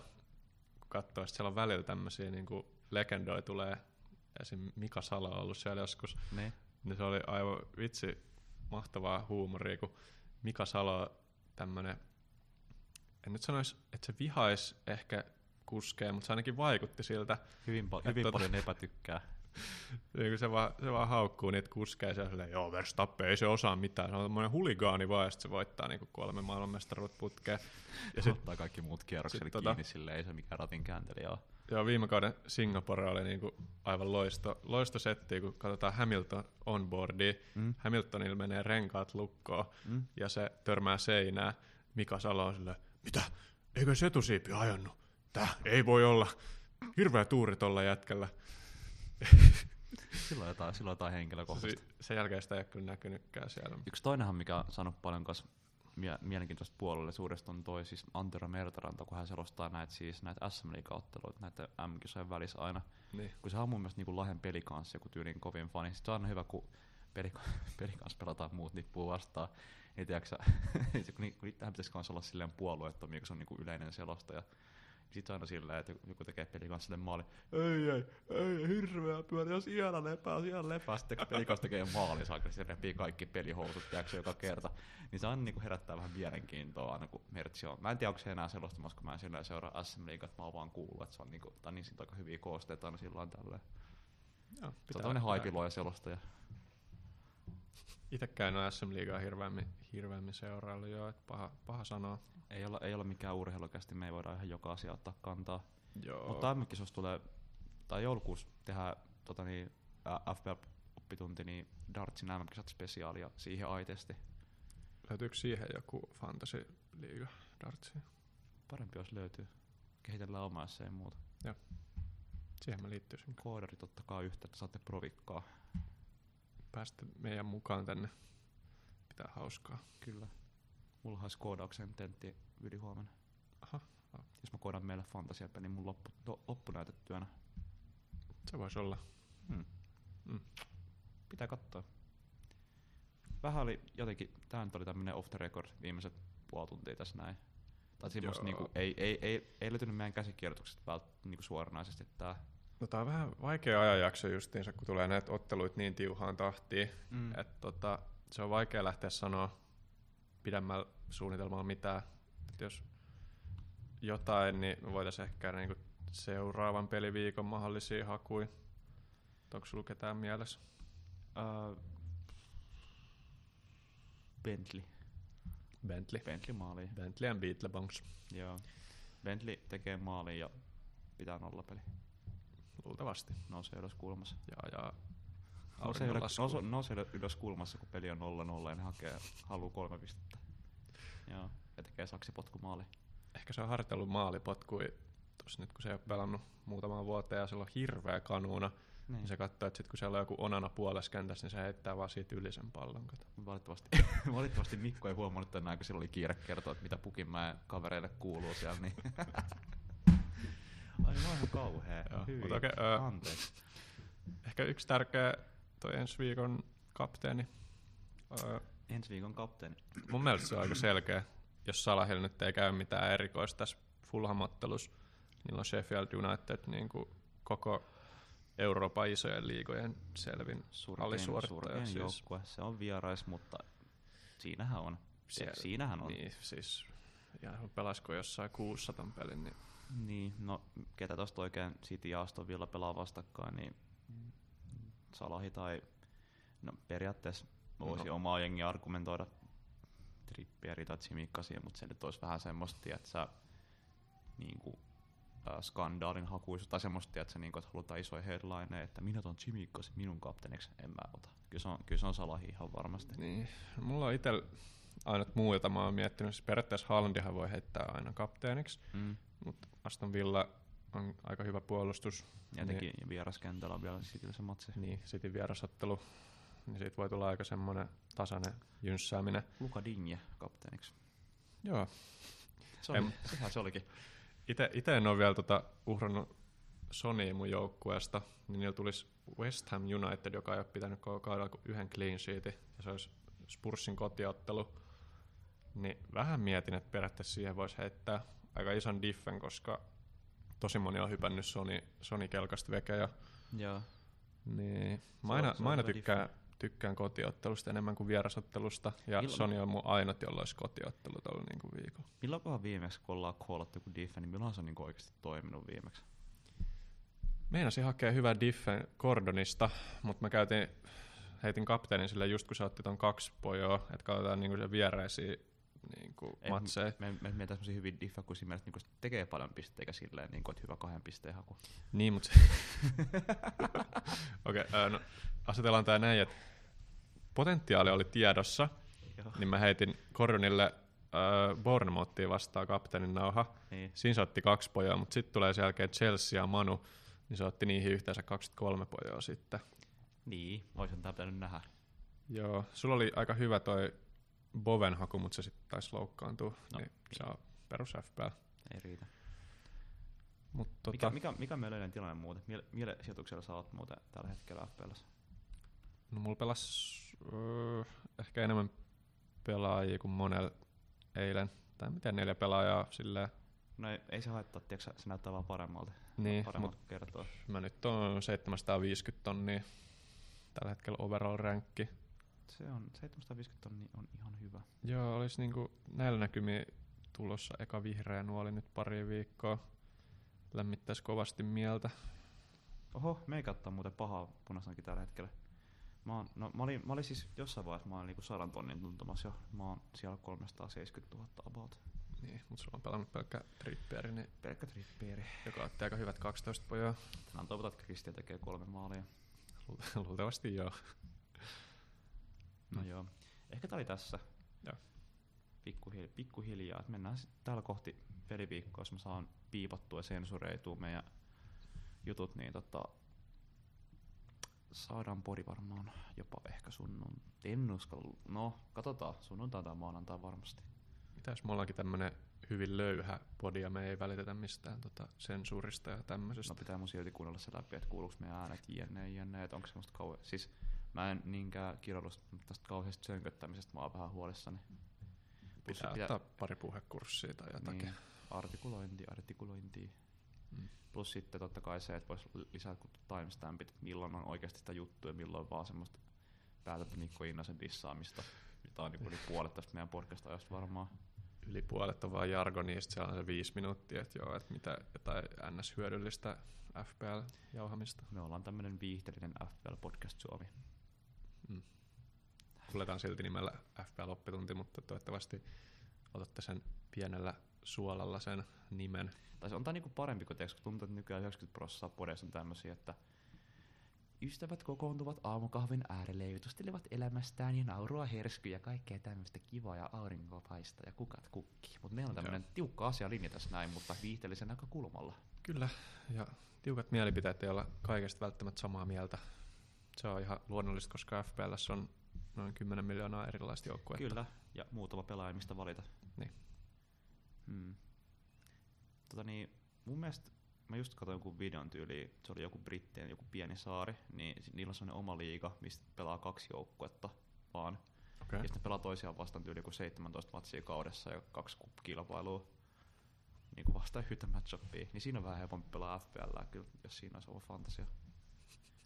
kun katsoo, että siellä on välillä tämmöisiä niin legendoja tulee. Esim. Mika Salo on ollut siellä joskus. Niin. Niin se oli aivan vitsi mahtavaa huumoria, kun Mika Salo tämmönen, en nyt sanoisi, että se vihais ehkä kuskea, mutta se ainakin vaikutti siltä. Hyvin, pa- Et hyvin tota- paljon epätykkää. Niin se vaan, se vaan haukkuu niitä kuskeja ja silleen, joo Verstappen ei se osaa mitään, se on tämmöinen huligaani vaan, ja sit se voittaa niinku kolme maailmanmestaruutta putkeen. Ja sit, ottaa kaikki muut kierrokselle sit kiinni tota- tota... silleen, ei se mikään ratin kääntelijä ole. joo, viime kauden Singapore oli niinku aivan loisto, loisto setti, kun katsotaan Hamilton onboardia. Mm. Hamiltonilla menee renkaat lukkoon Mm. ja se törmää seinään. Mika Salo on silleen, mitä? Eikö se etusiipi ajannut? Tää ei voi olla. Hirveä tuuri tolla jätkällä. Silloin jotain, silloin jotain henkilökohtaista. Se, sen jälkeen sitä ei ole kyllä näkynytkään siellä. Yksi toinenhan, mikä on saanut paljon kas mie- mielenkiintoista puolellisuudesta on toi siis Antero Mertaranta, kun hän selostaa näitä, siis näitä SM Liiga-otteluita näitä M-kisojen välissä aina. Niin. Kun se on mun mielestä niinku Lahden pelikanssi joku tyylin kovin fani. Sitten se on aina hyvä, kun pelika- pelikans pelataan muut nippuu vastaan. Niin tiedätkö, sä- kun, ni- kun itsehän pitäisi olla silleen puolueettomia, kun se on niinku yleinen selostaja. Sitten aina silleen, että joku tekee pelikans sille maali, ei, ei, ei, hirveä pyörä, jos siellä lepää, siellä lepää. Sitten kun pelikans tekee maali, saa se repii kaikki pelihousut, tiedätkö, joka kerta. Niin se aina niinku herättää vähän mielenkiintoa aina, kun Mertsi on. Mä en tiedä, onko se enää selostamassa, kun mä en sillä seuraa SM Liigaa, että mä oon vaan kuullut, että se on, niinku, tai niin siitä aika hyviä koosteita aina sillä tälleen. Joo, Se on tämmönen haipiloja selostaja. Itsekään en ole SM Liigaa hirveämmin, hirveämmin seuraillut jo, että paha, paha sanoa. Ei olla, ei olla mikään urheilukästi, me ei voida ihan joka asia ottaa kantaa. Joo. Mutta MM-kisossa tulee, tai joulukuussa tehdään tota niin, FPL-oppitunti, niin Dartsin MM-kisat spesiaalia siihen aitesti. Löytyykö siihen joku fantasy liiga dartsi? Parempi jos löytyy. Kehitellään omaa, jos ei muuta. Joo. Siihen mä liittyisin. Koodarit ottakaa yhteyttä, saatte provikkaa. Päästä meidän mukaan tänne. Pitää hauskaa. Kyllä. Mulla olisi koodauksen tentti yli huomenna. Aha, Jos mä koodan meille fantasiapeli mun loppu, to, loppunäytetyönä. se voisi olla. Hmm. Mm. Pitää katsoa. Vähän oli jotenkin, nyt oli tämmönen off the record viimeiset puoli tuntia tässä näin. Tai semmoista niinku, ei, ei, ei, ei löytynyt meidän käsikirjoituksesta vält, niinku suoranaisesti tää. No tää on vähän vaikea ajanjakso justiinsa, kun tulee näitä otteluita niin tiuhaan tahtiin, Mm. että tota, se on vaikea lähteä sanoa pidemmällä suunnitelmalla mitään. Et jos jotain, niin me voitaisiin ehkä niinku seuraavan peliviikon mahdollisia hakuja. Onko sulla ketään mielessä? Uh, Bentley. Bentley. Bentley maaliin. Bentley and Beetlebongs. Joo. Bentley tekee maalin ja pitää nollapeli. Luultavasti. Nousee ylös kulmassa. Ja, ja Nousee ylös, nousee, nousee ylös- kulmassa, kun peli on 0-0 ja ne hakee, haluu kolme pistettä. Joo. Ja tekee saksipotkumaali. Ehkä se on harjoitellut maalipotkui tuossa nyt, kun se ei ole pelannut muutamaan vuoteen ja sillä on hirveä kanuuna. Niin. Niin se katsoo, että sit kun siellä on joku onana puolessa kentässä, niin se heittää vaan siitä yli sen pallon. Kato. Valitettavasti, valitettavasti Mikko ei huomannut tänään, kun sillä oli kiire kertoa, että mitä Pukinmäen kavereille kuuluu siellä. Niin. Ai mä oon ihan kauhea. Joo, Hyi. mut okei, ö, Anteeksi. Ehkä yksi tärkeä toi ensi viikon kapteeni. Öö, Ensi viikon kapteeni. mun mielestä se on aika selkeä. Jos Salahilla nyt ei käy mitään erikoista tässä Fulham-ottelussa, niin on Sheffield United niin kuin koko Euroopan isojen liigojen selvin Surkein, alisuorittaja. surkein Siis, joukkue. Se on vierais, mutta siinähän on. Se, Siellä- siinähän on. niin, siis ja pelaisiko jossain 600 pelin, niin Niin, no ketä tosta oikein City ja Aston Villa pelaa vastakkain, niin Salahi tai no periaatteessa voisi No. omaa jengi argumentoida Trippieri tai Tsimikkasiin, mutta se nyt olisi vähän semmoista, että sä niin kuin, äh, skandaalin hakuisuus tai semmoista, että, niin kuin, että halutaan isoja headlineja, että minä otan Tsimikkasi minun kapteeniksi, en mä ota. Kyllä se on, kyllä se on Salahi ihan varmasti. Niin, mulla on itsellä ainut muu, jota mä oon miettinyt. Siis periaatteessa Haalandihan voi heittää aina kapteeniksi, Mm. Mutta Aston Villa on aika hyvä puolustus. Ja etenkin niin. vieraskentällä on vielä Cityllä se matsi. Niin, Cityn vierasottelu, niin siitä voi tulla aika semmoinen tasainen jynssääminen. Luka Dinje kapteeniksi. Joo, Se oli, sehän se olikin. ite, ite en ole vielä tota uhrannut Sonyin mun joukkueesta, niin niillä tulisi West Ham United, joka ei ole pitänyt koko kaudella kuin yhden clean sheetin, ja se olisi Spursin kotiottelu. Niin vähän mietin, että periaatteessa siihen voisi heittää aika ison diffen, koska tosi moni on hypännyt Sony, Sony kelkasta veke ja Joo. niin. Mä aina, mä aina tykkään, tykkään kotiottelusta enemmän kuin vierasottelusta, ja Milloin- Sony on mun ainut, jolla olisi kotiottelu tuolla niin kuin viikolla. Milloinkohan viimeksi, kun ollaan koolattu joku diffe, niin milloin se on niinku oikeasti toiminut viimeksi? Meinasin hakea hyvää diffen Gordonista, mutta mä käytin, heitin kapteenin sille just kun se otti ton kaksi pojoa, että katsotaan niinku se viereisiä niinku Ei, matseja. Me, me, me meitä semmosia hyvin diffe, kun siinä niinku, tekee paljon pisteitä silleen, niinku, että hyvä kahden pisteen haku. Niin, mutta Okei, okay, no asetellaan tää näin, että potentiaali oli tiedossa, Joo. niin mä heitin Gordonille äh, Bournemouthia vastaan kapteenin nauha. Niin. Siinä se otti kaksi pojoa, mutta sitten tulee sen jälkeen Chelsea ja Manu, niin se otti niihin yhteensä 23 pojoa sitten. Niin, olisin tää pitänyt nähdä. Joo, sulla oli aika hyvä toi Boven haku, mutta se sitten taisi loukkaantua. No, niin, se on perus FPL. Ei riitä. Mut, Tota... Mikä, mikä, mikä on meidän yleinen tilanne muuten? Mille, mille sijoituksella sä oot muuten tällä hetkellä FPLssä? no, mulla pelas öö, ehkä enemmän pelaajia kuin monella eilen. Tai miten neljä pelaajaa silleen. No ei, ei se haittaa, tiiäksä, se näyttää vaan paremmalta. Niin, paremmalta kertoo. mä nyt on 750 tonnia tällä hetkellä overall rankki. Se on 750 tonni on ihan hyvä. Joo, olisi niinku näillä näkymin tulossa eka vihreä nuoli nyt pari viikkoa. Lämmittäisi kovasti mieltä. Oho, meikä ottaa muuten pahaa punaisankin tällä hetkellä. Mä, oon, no, mä, olin, mä olin siis jossain vaiheessa, mä olin niinku sadan tonnin tuntumassa jo. Mä oon siellä 370 000 about. Niin, mutta sulla on pelannut pelkkä trippieri, niin Pelkkä trippieri. joka otti aika hyvät 12 pojaa. Tänään toivotaan, että Kristian tekee kolme maalia. Luult- Luultavasti joo. No Mm. joo. Ehkä tää oli tässä. Joo. Pikkuhiljaa. pikkuhiljaa. Et mennään sit täällä kohti peliviikkoa, jos mä saan piipattua ja sensureitua meidän jutut, niin tota, saadaan pori varmaan jopa ehkä sunnun. En uskalla. No, katsotaan. Sunnuntai tai maanantai varmasti. Mitäs me ollaankin tämmönen hyvin löyhä podi ja me ei välitetä mistään tota sensuurista ja tämmöisestä. No pitää mun silti kuunnella se läpi, että kuuluuko meidän äänet jne, jne, että onko se musta kauhean. Siis mä en niinkään kirjoitus tästä kauheasta sönköttämisestä, mä oon vähän huolissani. Pitää pitää- ottaa pari puhekurssia tai jotakin. Niin, artikulointi, artikulointi. Mm. Plus sitten totta kai se, että voisi lisätä timestampit, että milloin on oikeasti sitä juttua ja milloin vaan semmoista päätöntä Mikko Innasen dissaamista, jota on niin yli puolet tästä meidän podcast-ajasta varmaan. Yli puolet on vaan jargonista, siellä on se viisi minuuttia, että joo, että mitä jotain NS-hyödyllistä FPL-jauhamista. Me ollaan tämmönen viihteellinen FPL Podcast Suomi. Mm. Kuljetaan silti nimellä FPL-oppitunti, mutta toivottavasti otatte sen pienellä suolalla sen nimen. Tai se on tää niinku parempi, kun, tiiäks, kun tuntuu, että nykyään 90 prosenttia podeissa on tämmöisiä, että ystävät kokoontuvat aamukahvin äärelle ja jutustelevat elämästään ja naurua hersky ja kaikkea tämmöistä kivaa ja aurinkoa paistaa ja kukat kukkii. Mutta meillä on tämmöinen tiukka asialinja tässä näin, mutta viihteellisen näkökulmalla. Kyllä, ja tiukat mielipiteet ei olla kaikesta välttämättä samaa mieltä. Se on ihan luonnollista, koska FPLs on noin 10 miljoonaa erilaista joukkuetta. Kyllä, ja muutama pelaaja, mistä valita. Niin. Hmm. Tota niin, mun mielestä mä just katsoin jonkun videon tyyli, se oli joku brittien joku pieni saari, niin niillä on sellainen oma liiga, mistä pelaa kaksi joukkuetta vaan. Okay. Ja sitten pelaa toisiaan vastaan tyyli joku 17 matsia kaudessa ja kaksi kilpailua niin kuin vastaan yhtä matchupia. Niin siinä on vähän helpompi pelaa FPL kyllä, jos siinä olisi oma fantasia.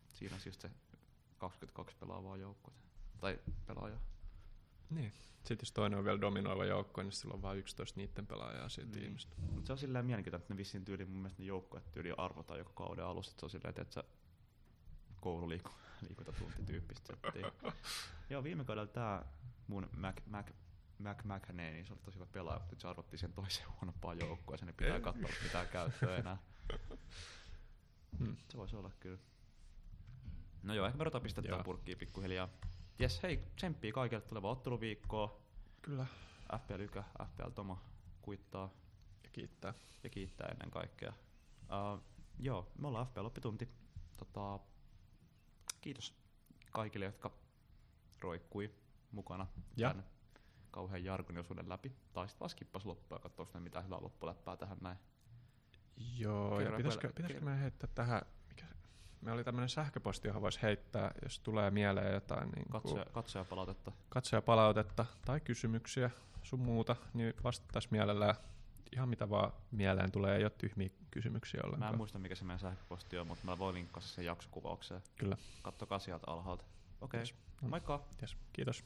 Siinä on just se 22 pelaavaa joukkuetta. Tai pelaajaa. Niin. Sitten jos toinen on vielä dominoiva joukkue, niin sillä on vain 11 niiden pelaajaa siitä Niin. tiimistä. Mutta se on silleen mielenkiintoista, että ne vissiin tyyli mun mielestä ne joukkueet tyyli arvotaan joka kauden alussa, että se on silleen, että sä koululiikuntatuntityyppistä settiä. Joo, viime kaudella tää mun Mac, Mac, Mac McHaney, niin se oli tosi hyvä pelaaja, mutta se arvottiin sen toiseen huonompaan joukkueeseen, niin pitää katsoa mitä käyttöä enää. Hmm. Se voisi olla kyllä. No joo, ehkä me ruvetaan pistetään Joo. purkkiin pikkuhiljaa. Jes, hei, tsemppii kaikille tulevaa otteluviikkoa. Kyllä. FPL Ykä, FPL Tomo kuittaa Ja kiittää. ja kiittää ennen kaikkea. Uh, joo, me ollaan FPL Oppitunti. Tota, kiitos kaikille, jotka roikkui mukana Ja. tämän kauhean jargoniosuuden läpi. Tai sitten vaan skippas loppuun ja mitä mitään hyvää loppuläppää tähän näin. Joo, Kerro ja pitäisikö, vielä- pitäisikö heittää tähän, me oli tämmöinen sähköposti, johon voisi heittää, jos tulee mieleen jotain niin Katsoja, katsojapalautetta. katsojapalautetta tai kysymyksiä sun muuta, niin vastattaisiin mielellään ihan mitä vaan mieleen tulee, ei ole tyhmiä kysymyksiä Mä ollenkaan. en muista, mikä se meidän sähköposti on, mutta mä voin linkkaa sen jaksokuvaukseen. Kyllä. Kattokaa sieltä alhaalta. Okei, Yes. okay. No. moikka! Yes. Kiitos.